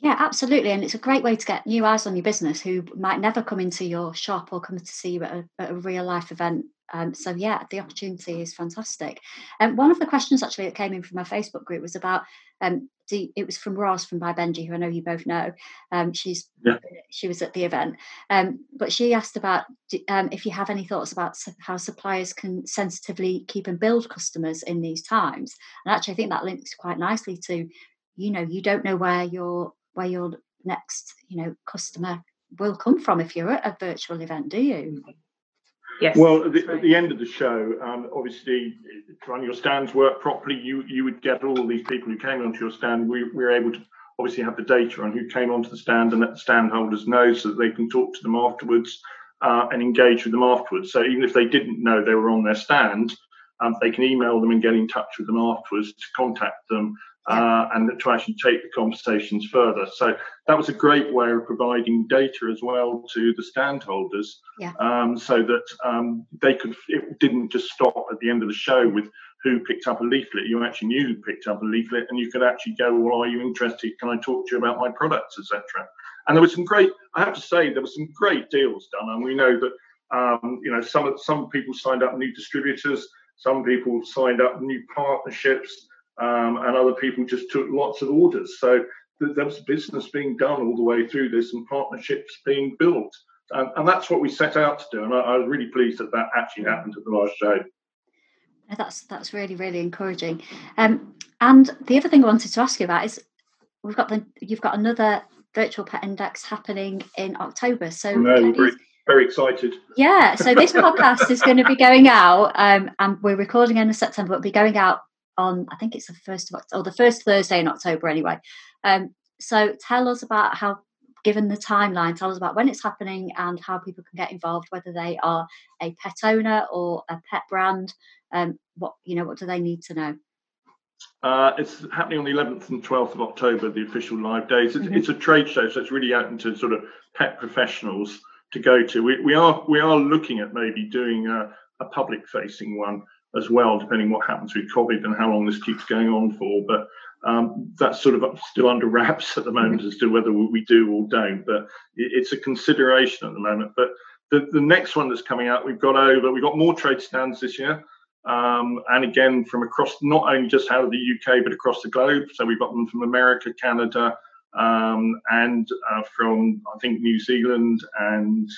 yeah, absolutely. And it's a great way to get new eyes on your business who might never come into your shop or come to see you at a, at a real life event. Um, so, yeah, the opportunity is fantastic. And um, one of the questions actually that came in from our Facebook group was about um, the, it was from Ross from By Benji, who I know you both know. Um, she's yeah. she was at the event, um, but she asked about um, if you have any thoughts about how suppliers can sensitively keep and build customers in these times. And actually, I think that links quite nicely to, you know, you don't know where your where your next you know customer will come from if you're at a virtual event do you Yes. Well, at the, at the, end of the show, um, obviously, to run your stands work properly, you you would get all these people who came onto your stand. We, we were able to obviously have the data on who came onto the stand and let the stand holders know so that they can talk to them afterwards uh, and engage with them afterwards. So even if they didn't know they were on their stand, um, they can email them and get in touch with them afterwards to contact them uh, and to actually take the conversations further. So that was a great way of providing data as well to the standholders, yeah. um, so that um, they could. It didn't just stop at the end of the show with who picked up a leaflet. You actually knew who picked up a leaflet, and you could actually go, "Well, are you interested? Can I talk to you about my products, etc." And there was some great. I have to say, there were some great deals done, and we know that. Um, you know, some some people signed up new distributors, some people signed up new partnerships, um, and other people just took lots of orders. So th- there was business being done all the way through this and partnerships being built. And, and that's what we set out to do. And I, I, was really pleased that that actually happened at the last show. That's that's really really encouraging. Um, and the other thing I wanted to ask you about is we've got the you've got another virtual pet index happening in October. So no, very, very excited. Yeah, so this podcast is going to be going out, um, and we're recording in September, but it'll be going out on I think it's the first of October, or the first Thursday in October anyway. Um, so tell us about how, given the timeline, tell us about when it's happening and how people can get involved, whether they are a pet owner or a pet brand. Um, what you know, what do they need to know? Uh, it's happening on the 11th and 12th of October, the official live days. It's, mm-hmm. it's, a trade show, so it's really open to sort of pet professionals to go to. We, we are we are looking at maybe doing a, a public facing one as well, depending what happens with COVID and how long this keeps going on for. But um, that's sort of still under wraps at the moment as to whether we do or don't. But it's a consideration at the moment. But the, the next one that's coming out, we've got over, we've got more trade stands this year. Um, and again, from across not only just out of the UK, but across the globe. So we've got them from America, Canada, um, and uh, from, I think, New Zealand and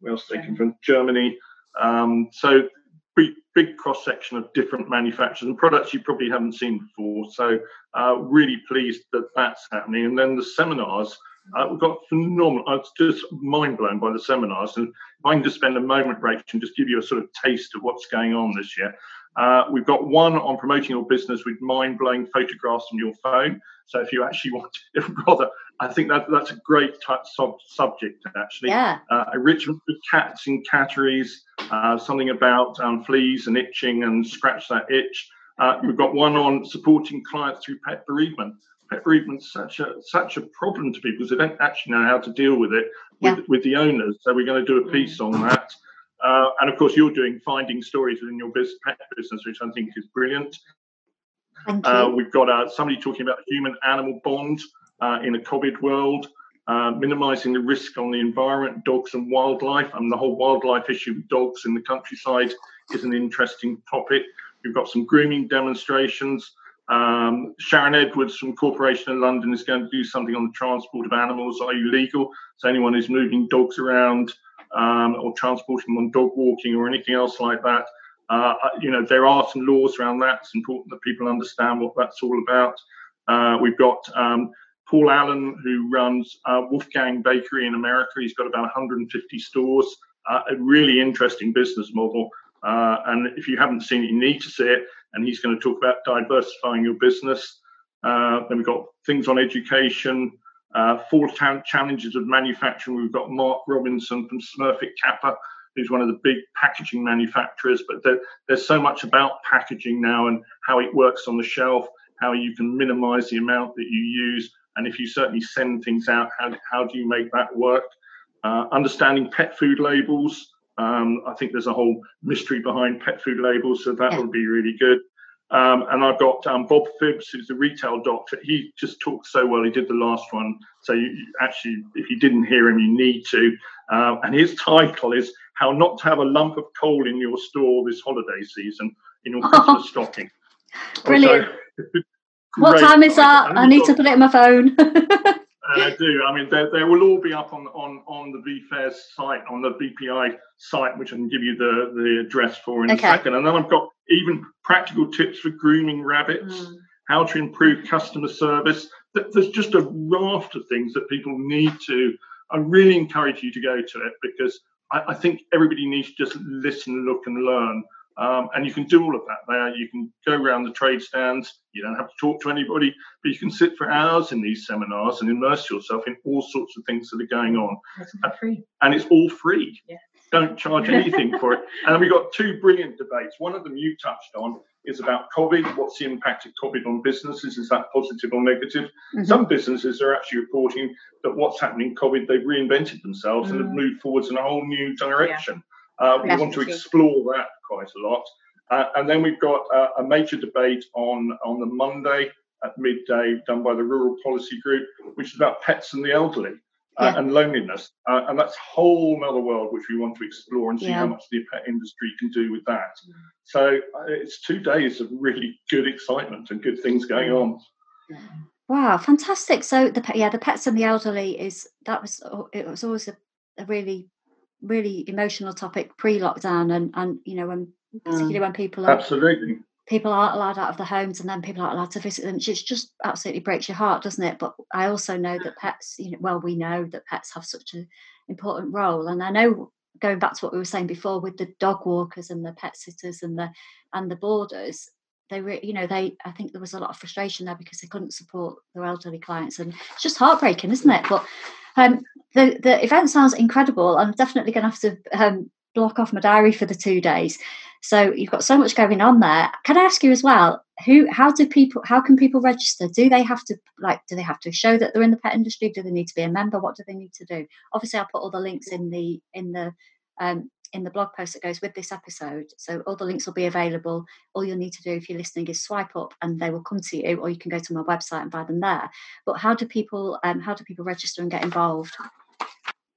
where else they come from? Germany. Um, so big, big cross section of different manufacturers and products you probably haven't seen before. So uh, really pleased that that's happening. And then the seminars, uh, we've got phenomenal. I was just mind blown by the seminars. And if I can just spend a moment, Rachel, and just give you a sort of taste of what's going on this year. Uh, we've got one on promoting your business with mind blowing photographs on your phone. So if you actually want to, rather, I think that that's a great type sub- subject actually. Yeah. Uh, enrichment for cats and catteries, uh, something about um, fleas and itching and scratch that itch. Uh, we've got one on supporting clients through pet bereavement pet bereavement's such a such a problem to people because they don't actually know how to deal with it with, yeah. with the owners. So we're going to do a piece on that. Uh, and of course, you're doing finding stories within your business, pet business, which I think is brilliant. Uh, we've got uh, somebody talking about the human animal bond uh, in a COVID world, uh, minimizing the risk on the environment, dogs and wildlife. And the whole wildlife issue with dogs in the countryside is an interesting topic. We've got some grooming demonstrations. Um, Sharon Edwards from Corporation of London is going to do something on the transport of animals. Are you legal? So anyone who's moving dogs around um, or transporting them on dog walking or anything else like that, uh, you know, there are some laws around that. It's important that people understand what that's all about. Uh, we've got um, Paul Allen, who runs uh, Wolfgang Bakery in America. He's got about 150 stores. Uh, a really interesting business model. Uh, and if you haven't seen it, you need to see it and he's going to talk about diversifying your business. Uh, then we've got things on education, uh, four challenges of manufacturing. We've got Mark Robinson from Smurfit Kappa, who's one of the big packaging manufacturers. But there, there's so much about packaging now and how it works on the shelf, how you can minimize the amount that you use. And if you certainly send things out, how, how do you make that work? Uh, understanding pet food labels, um, I think there's a whole mystery behind pet food labels, so that would be really good. Um, and I've got um, Bob Phibbs, who's a retail doctor. He just talks so well. He did the last one. So you, actually, if you didn't hear him, you need to. Uh, and his title is How Not to Have a Lump of Coal in Your Store This Holiday Season in Your Christmas Stocking. Brilliant. what time is that? I need to put it in my phone. I do. I mean, they, they will all be up on on on the VFairs site, on the VPI site, which I can give you the the address for in okay. a second. And then I've got even practical tips for grooming rabbits, mm. how to improve customer service. There's just a raft of things that people need to. I really encourage you to go to it because I, I think everybody needs to just listen, look, and learn. Um, and you can do all of that there. You can go around the trade stands. You don't have to talk to anybody, but you can sit for hours in these seminars and immerse yourself in all sorts of things that are going on. Free. And it's all free. Yeah. Don't charge anything for it. And we've got two brilliant debates. One of them you touched on is about COVID. What's the impact of COVID on businesses? Is that positive or negative? Mm-hmm. Some businesses are actually reporting that what's happening in COVID, they've reinvented themselves mm. and have mm. moved forwards in a whole new direction. Yeah. Uh, we want to explore that quite a lot. Uh, and then we've got uh, a major debate on, on the Monday at midday done by the Rural Policy Group, which is about pets and the elderly. Uh, yeah. and loneliness. Uh, and that's a whole other world which we want to explore and see yeah. how much the pet industry can do with that. Mm. So uh, it's two days of really good excitement and good things going on. Wow, fantastic! So the yeah, the pets and the elderly is that was it was always a, a really really emotional topic pre-lockdown and and you know when particularly mm. when people are absolutely. people aren't allowed out of the homes and then people aren't allowed to visit them it just absolutely breaks your heart doesn't it? But i also know that pets you know well we know that pets have such an important role. And i know going back to what we were saying before with the dog walkers and the pet sitters and the and the boarders they were you know they i think there was a lot of frustration there because they couldn't support their elderly clients and it's just heartbreaking isn't it? But um, the the event sounds incredible. I'm definitely going to have to um, block off my diary for the two days. So you've got so much going on there. Can I ask you as well? who how do people how can people register do they have to like do they have to show that they're in the pet industry do they need to be a member what do they need to do obviously i'll put all the links in the in the um, in the blog post that goes with this episode so all the links will be available all you'll need to do if you're listening is swipe up and they will come to you or you can go to my website and buy them there but how do people um, how do people register and get involved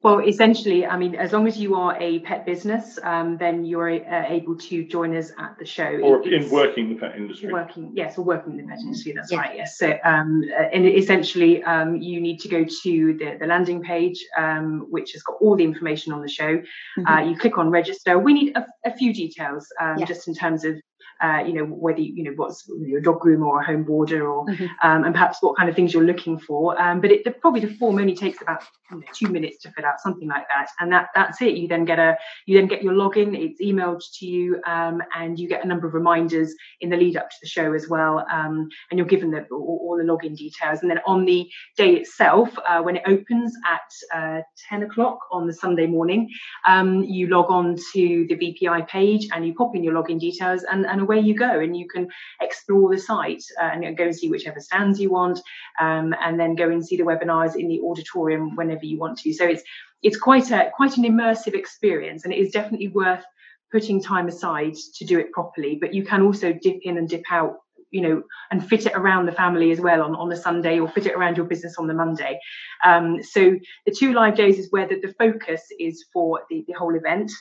well, essentially, I mean, as long as you are a pet business, um, then you're uh, able to join us at the show. Or it's, in working the pet industry. Working, yes, or working in the pet industry. That's yeah. right. Yes. So, um, uh, and essentially, um, you need to go to the, the landing page, um, which has got all the information on the show. Mm-hmm. Uh, you click on register. We need a, a few details, um, yeah. just in terms of uh, you know whether you, you know what's your dog groom or a home boarder or mm-hmm. um, and perhaps what kind of things you're looking for. Um, but it the, probably the form only takes about you know, two minutes to fill out something like that. And that that's it. You then get a you then get your login. It's emailed to you um, and you get a number of reminders in the lead up to the show as well um, and you're given the, all, all, the login details. And then on the day itself uh, when it opens at uh, 10 o'clock on the Sunday morning um, you log on to the VPI page and you pop in your login details and, and away you go and you can explore the site uh, and go and see whichever stands you want um, and then go and see the webinars in the auditorium whenever you want to. So it's it's quite a quite an immersive experience and it is definitely worth putting time aside to do it properly. But you can also dip in and dip out you know and fit it around the family as well on, on the sunday or fit it around your business on the monday. Um, so the two live days is where the, the focus is for the, the whole event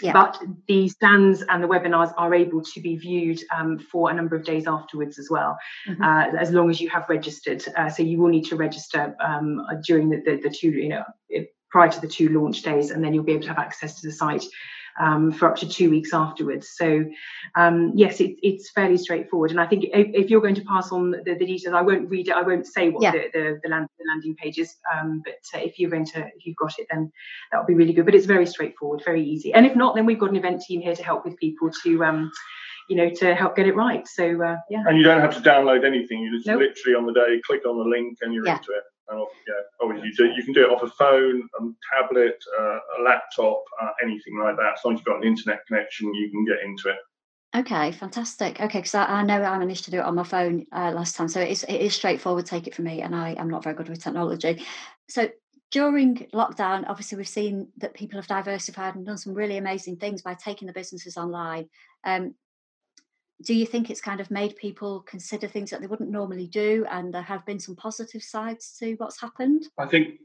yeah. But the stands and the webinars are able to be viewed um, for a number of days afterwards as well, mm-hmm. uh, as long as you have registered. Uh, so you will need to register um, during the, the, the, two, you know, prior to the two launch days, and then you'll be able to have access to the site um, for up to two weeks afterwards. So, um, yes, it, it's fairly straightforward. And I think if, if you're going to pass on the, the, details, I won't read it. I won't say what yeah. the, the, the, land, the, landing page is. Um, but uh, if you're going to, if you've got it, then that would be really good. But it's very straightforward, very easy. And if not, then we've got an event team here to help with people to. Um, you know, to help get it right. So uh, yeah. And you don't have to download anything. You just nope. literally on the day click on the link and you're yeah. into it. And yeah, obviously you, do, you can do it off a phone, a tablet, uh, a laptop, uh, anything like that. As long as you've got an internet connection, you can get into it. Okay, fantastic. Okay, because I, I, know I managed to do it on my phone uh, last time, so it is, it is straightforward. Take it from me, and I am not very good with technology. So during lockdown, obviously we've seen that people have diversified and done some really amazing things by taking the businesses online. Um, do you think it's kind of made people consider things that they wouldn't normally do? And there have been some positive sides to what's happened. I think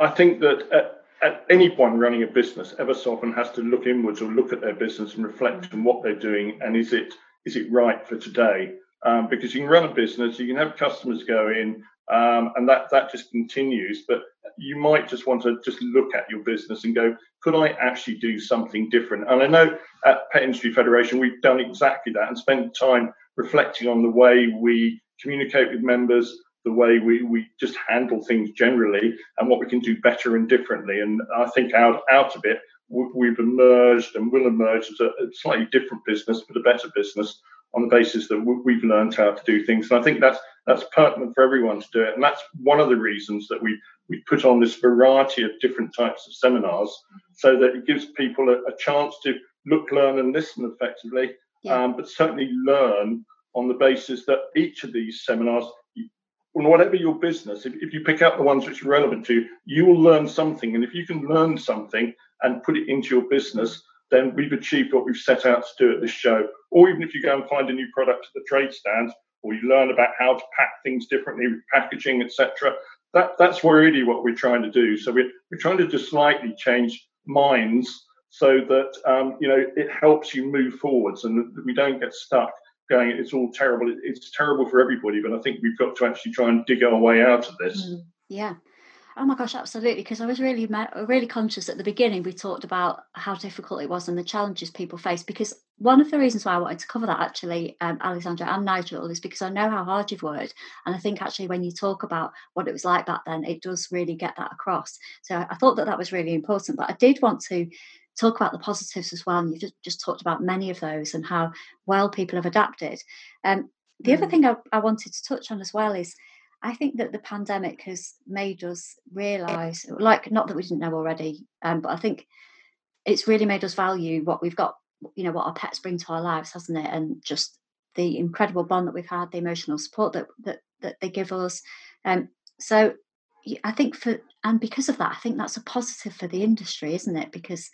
i think that at, at any point running a business ever so often has to look inwards or look at their business and reflect mm-hmm. on what they're doing and is it is it right for today? Um, because you can run a business you can have customers go in um, and that that just continues but you might just want to just look at your business and go could I actually do something different? And I know at Pet Industry Federation, we've done exactly that and spent time reflecting on the way we communicate with members, the way we, we just handle things generally, and what we can do better and differently. And I think out, out of it, we've emerged and will emerge as a, slightly different business, but a better business on the basis that we've learned how to do things. And I think that's that's pertinent for everyone to do it. And that's one of the reasons that we we put on this variety of different types of seminars so that it gives people a, a chance to look, learn, and listen effectively, yeah. um, but certainly learn on the basis that each of these seminars, whatever your business, if, if you pick out the ones which are relevant to you, you will learn something. And if you can learn something and put it into your business, then we've achieved what we've set out to do at this show. Or even if you go and find a new product at the trade stand, or you learn about how to pack things differently with packaging, etc. That that's really what we're trying to do. So we're we're trying to just slightly change minds so that um, you know it helps you move forwards and we don't get stuck going it's all terrible it's terrible for everybody but i think we've got to actually try and dig our way out of this mm, yeah oh my gosh absolutely because i was really really conscious at the beginning we talked about how difficult it was and the challenges people face because one of the reasons why i wanted to cover that actually um, alexandra and nigel is because i know how hard you've worked and i think actually when you talk about what it was like back then it does really get that across so i thought that that was really important but i did want to talk about the positives as well. And you've just, just talked about many of those and how well people have adapted. Um, the mm. other thing I, I, wanted to touch on as well is I think that the pandemic has made us realize, like, not that we didn't know already, um, but I think it's really made us value what we've got, you know, what our pets bring to our lives, hasn't it? And just the incredible bond that we've had, the emotional support that that, that they give us. Um, so I think for and because of that, I think that's a positive for the industry, isn't it? Because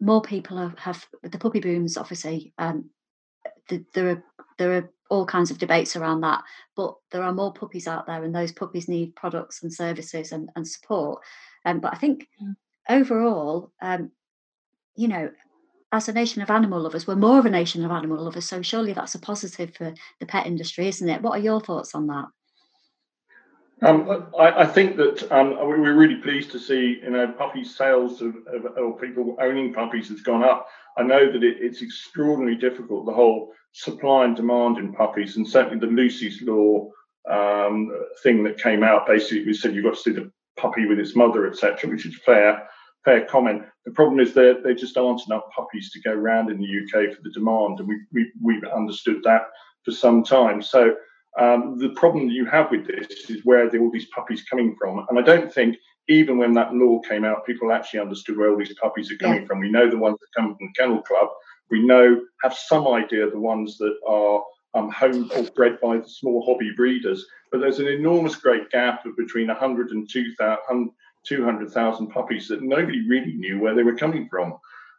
more people have, have the puppy booms. Obviously, um, the, there are there are all kinds of debates around that, but there are more puppies out there, and those puppies need products and services and, and support. Um, but I think mm. overall, um, you know, as a nation of animal lovers, we're more of a nation of animal lovers. So surely that's a positive for the pet industry, isn't it? What are your thoughts on that? Um, I, I, think that um, we're really pleased to see, you know, puppy sales of, of, of people owning puppies has gone up. I know that it, it's extraordinarily difficult, the whole supply and demand in puppies, and certainly the Lucy's Law um, thing that came out basically we said you've got to see the puppy with its mother, etc., which is fair, fair comment. The problem is that there just aren't enough puppies to go around in the UK for the demand, and we, we, we've understood that for some time. So um, the problem that you have with this is where are all these puppies coming from? And I don't think even when that law came out, people actually understood where all these puppies are coming yeah. from. We know the ones that come from the Kennel Club. We know, have some idea the ones that are um, home or bred by the small hobby breeders. But there's an enormous great gap of between 100 and 200,000 puppies that nobody really knew where they were coming from.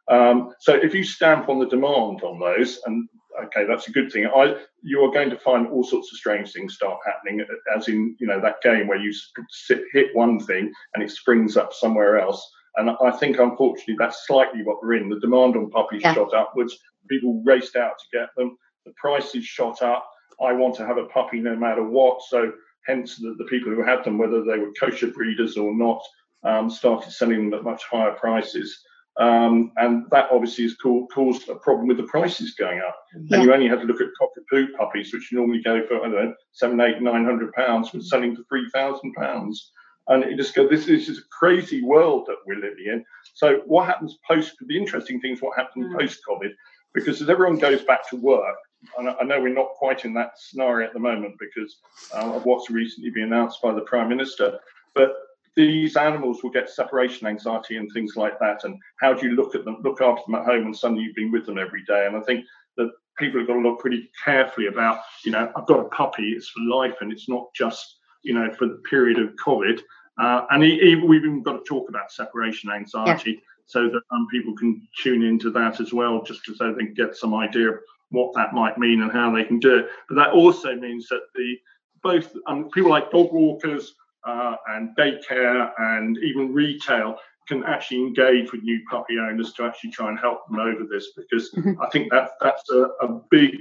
Um, so if you stamp on the demand on those, and okay, that's a good thing. I, you are going to find all sorts of strange things start happening, as in, you know, that game where you sit, hit one thing and it springs up somewhere else. And I think, unfortunately, that's slightly what we're in. The demand on puppies yeah. shot upwards. People raced out to get them. The prices shot up. I want to have a puppy no matter what. So, hence, the, the people who had them, whether they were kosher breeders or not, um, started selling them at much higher prices. Um, and that obviously has caused a problem with the prices going up. Yeah. And you only had to look at cockapoo puppies, which normally go for, I don't know, seven, eight, nine hundred pounds, was selling for three thousand pounds. And you just go, this is just a crazy world that we're living in. So what happens post, the interesting thing is what happens mm. post-COVID, because as everyone goes back to work, and I know we're not quite in that scenario at the moment because uh, of what's recently been announced by the Prime Minister, but these animals will get separation anxiety and things like that. And how do you look at them, look after them at home and suddenly you've been with them every day? And I think that people have got to look pretty carefully about, you know, I've got a puppy, it's for life, and it's not just, you know, for the period of COVID. Uh, and even, we've even got to talk about separation anxiety yeah. so that um, people can tune into that as well, just so they can get some idea of what that might mean and how they can do it. But that also means that the both um, people like dog walkers, uh, and daycare and even retail can actually engage with new puppy owners to actually try and help them over this because mm-hmm. I think that that's a, a big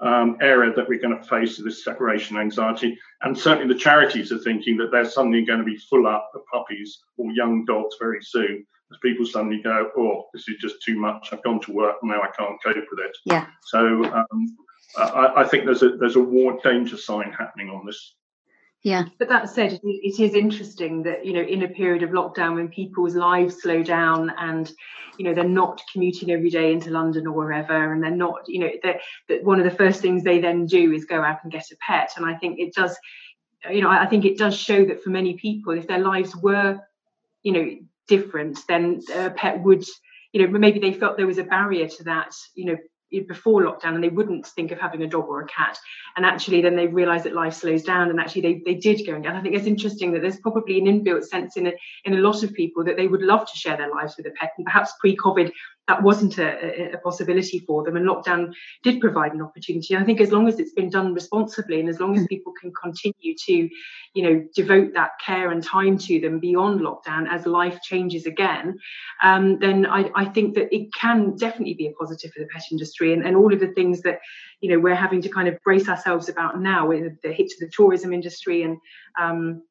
um, area that we're going to face this separation anxiety. And certainly the charities are thinking that they're suddenly going to be full up of puppies or young dogs very soon as people suddenly go, oh, this is just too much. I've gone to work and now I can't cope with it. Yeah. So um, I, I, think there's a there's a war danger sign happening on this. Yeah. But that said, it is interesting that, you know, in a period of lockdown when people's lives slow down and, you know, they're not commuting every day into London or wherever, and they're not, you know, that, that one of the first things they then do is go out and get a pet. And I think it does, you know, I think it does show that for many people, if their lives were, you know, different, then a pet would, you know, maybe they felt there was a barrier to that, you know, before lockdown and they wouldn't think of having a dog or a cat. And actually then they realize that life slows down and actually they, they did go and i think it's interesting that there's probably an inbuilt sense in a, in a lot of people that they would love to share their lives with a pet and perhaps pre-covid that wasn't a, a, possibility for them. And lockdown did provide an opportunity. I think as long as it's been done responsibly and as long as hmm. people can continue to, you know, devote that care and time to them beyond lockdown as life changes again, um, then I, I, think that it can definitely be a positive for the pet industry and, and all of the things that, you know, we're having to kind of brace ourselves about now with the hit to the tourism industry and um,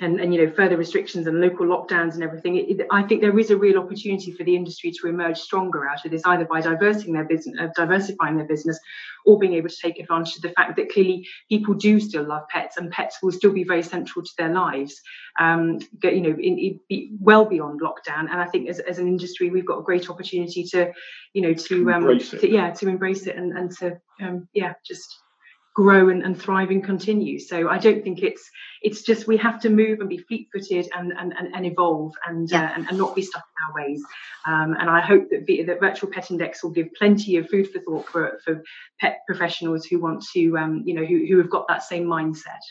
and, and you know further restrictions and local lockdowns and everything it, it, i think there is a real opportunity for the industry to emerge stronger out of this either by diversifying their business uh, diversifying their business or being able to take advantage of the fact that clearly people do still love pets and pets will still be very central to their lives um, you know in, in, be well beyond lockdown. And i think as, as an industry we've got a great opportunity to you know to, um, to yeah to embrace it and, and to um, yeah just grow and, and thrive and continue. So I don't think it's it's just we have to move and be fleet-footed and and, and, and evolve and, yeah. uh, and, and not be stuck in our ways. Um, and I hope that the, that virtual pet index will give plenty of food for thought for, for pet professionals who want to um, you know who, who have got that same mindset.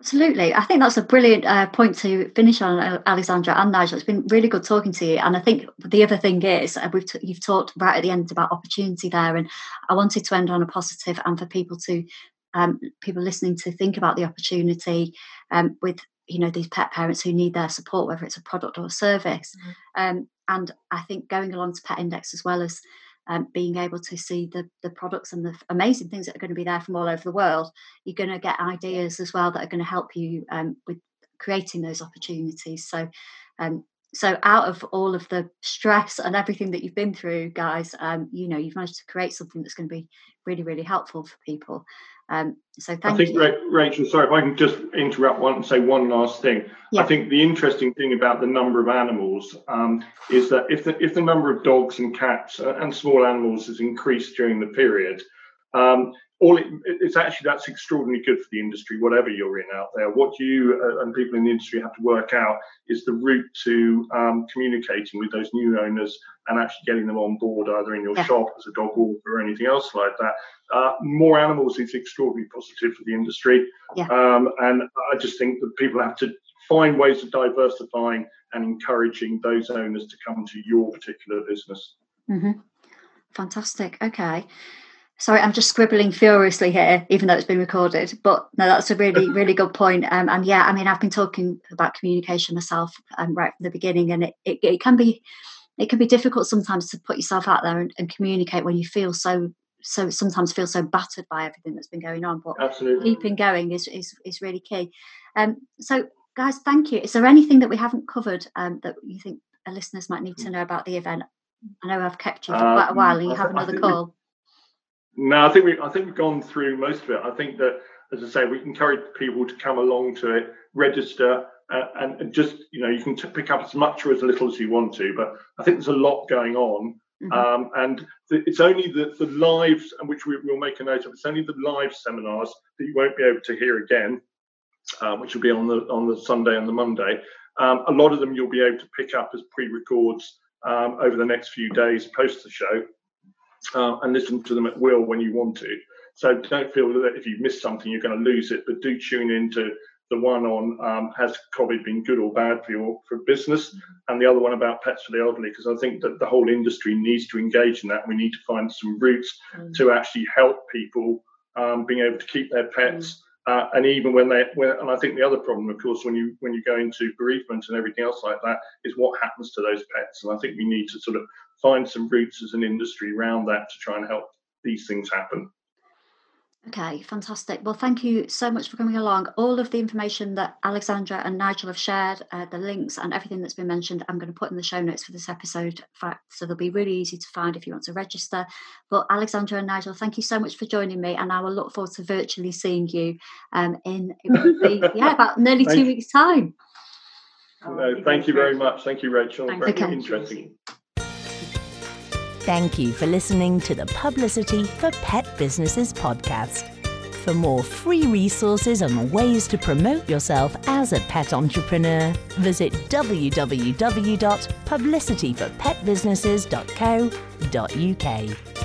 Absolutely. I think that's a brilliant uh, point to finish on, Alexandra and Nigel. It's been really good talking to you. And I think the other thing is, uh, we've t- you've talked right at the end about opportunity there. And I wanted to end on a positive and for people to, um, people listening to think about the opportunity um, with, you know, these pet parents who need their support, whether it's a product or a service. Mm-hmm. Um, and I think going along to Pet Index as well as um, being able to see the, the products and the amazing things that are going to be there from all over the world, you're going to get ideas as well that are going to help you um, with creating those opportunities. So, um, so out of all of the stress and everything that you've been through, guys, um, you know, you've managed to create something that's going to be really, really helpful for people. Um, so thank I think, you. Rachel, sorry, if I can just interrupt one and say one last thing. Yeah. I think the interesting thing about the number of animals um, is that if the, if the number of dogs and cats and small animals has increased during the period, um, all it, it's actually that's extraordinarily good for the industry, whatever you're in out there. What you uh, and people in the industry have to work out is the route to um, communicating with those new owners and actually getting them on board, either in your yeah. shop as a dog walker or anything else like that. Uh, more animals is extraordinarily positive for the industry, yeah. um, and I just think that people have to find ways of diversifying and encouraging those owners to come to your particular business. Mm-hmm. Fantastic. Okay. Sorry, I'm just scribbling furiously here, even though it's been recorded. But no, that's a really, really good point. Um, and yeah, I mean, I've been talking about communication myself um, right from the beginning, and it, it, it, can be it can be difficult sometimes to put yourself out there and, and, communicate when you feel so so sometimes feel so battered by everything that's been going on. But Absolutely. keeping going is, is is really key. Um, so guys, thank you. Is there anything that we haven't covered um, that you think our listeners might need to know about the event? I know I've kept you for quite a um, while, and you have another call. No, I think we I think we've gone through most of it. I think that, as I say, we encourage people to come along to it, register, uh, and, and, just you know you can t- pick up as much or as little as you want to. But I think there's a lot going on, mm-hmm. um, and the, it's only the the lives, and which we, will make a note of. It's only the live seminars that you won't be able to hear again, um, which will be on the on the Sunday and the Monday. Um, a lot of them you'll be able to pick up as pre-records um, over the next few days post the show uh, and listen to them at will when you want to. So don't feel that if you've missed something, you're going to lose it, but do tune into the one on um, has COVID been good or bad for your for business, and the other one about pets for the elderly, because I think that the whole industry needs to engage in that. We need to find some routes mm. to actually help people um, being able to keep their pets. Mm. Uh, and even when they, when, and I think the other problem, of course, when you when you go into bereavement and everything else like that, is what happens to those pets. And I think we need to sort of find some routes as an industry around that to try and help these things happen. Okay, fantastic. Well, thank you so much for coming along. All of the information that Alexandra and Nigel have shared, uh, the links and everything that's been mentioned, I'm going to put in the show notes for this episode. So they'll be really easy to find if you want to register. But Alexandra and Nigel, thank you so much for joining me, and I will look forward to virtually seeing you um, in be, yeah about nearly two weeks' time. No, thank you very much. Thank you, Rachel. Thanks. Very okay. interesting. Thank you for listening to the Publicity for Pet Businesses podcast. For more free resources on ways to promote yourself as a pet entrepreneur, visit www.publicityforpetbusinesses.co.uk.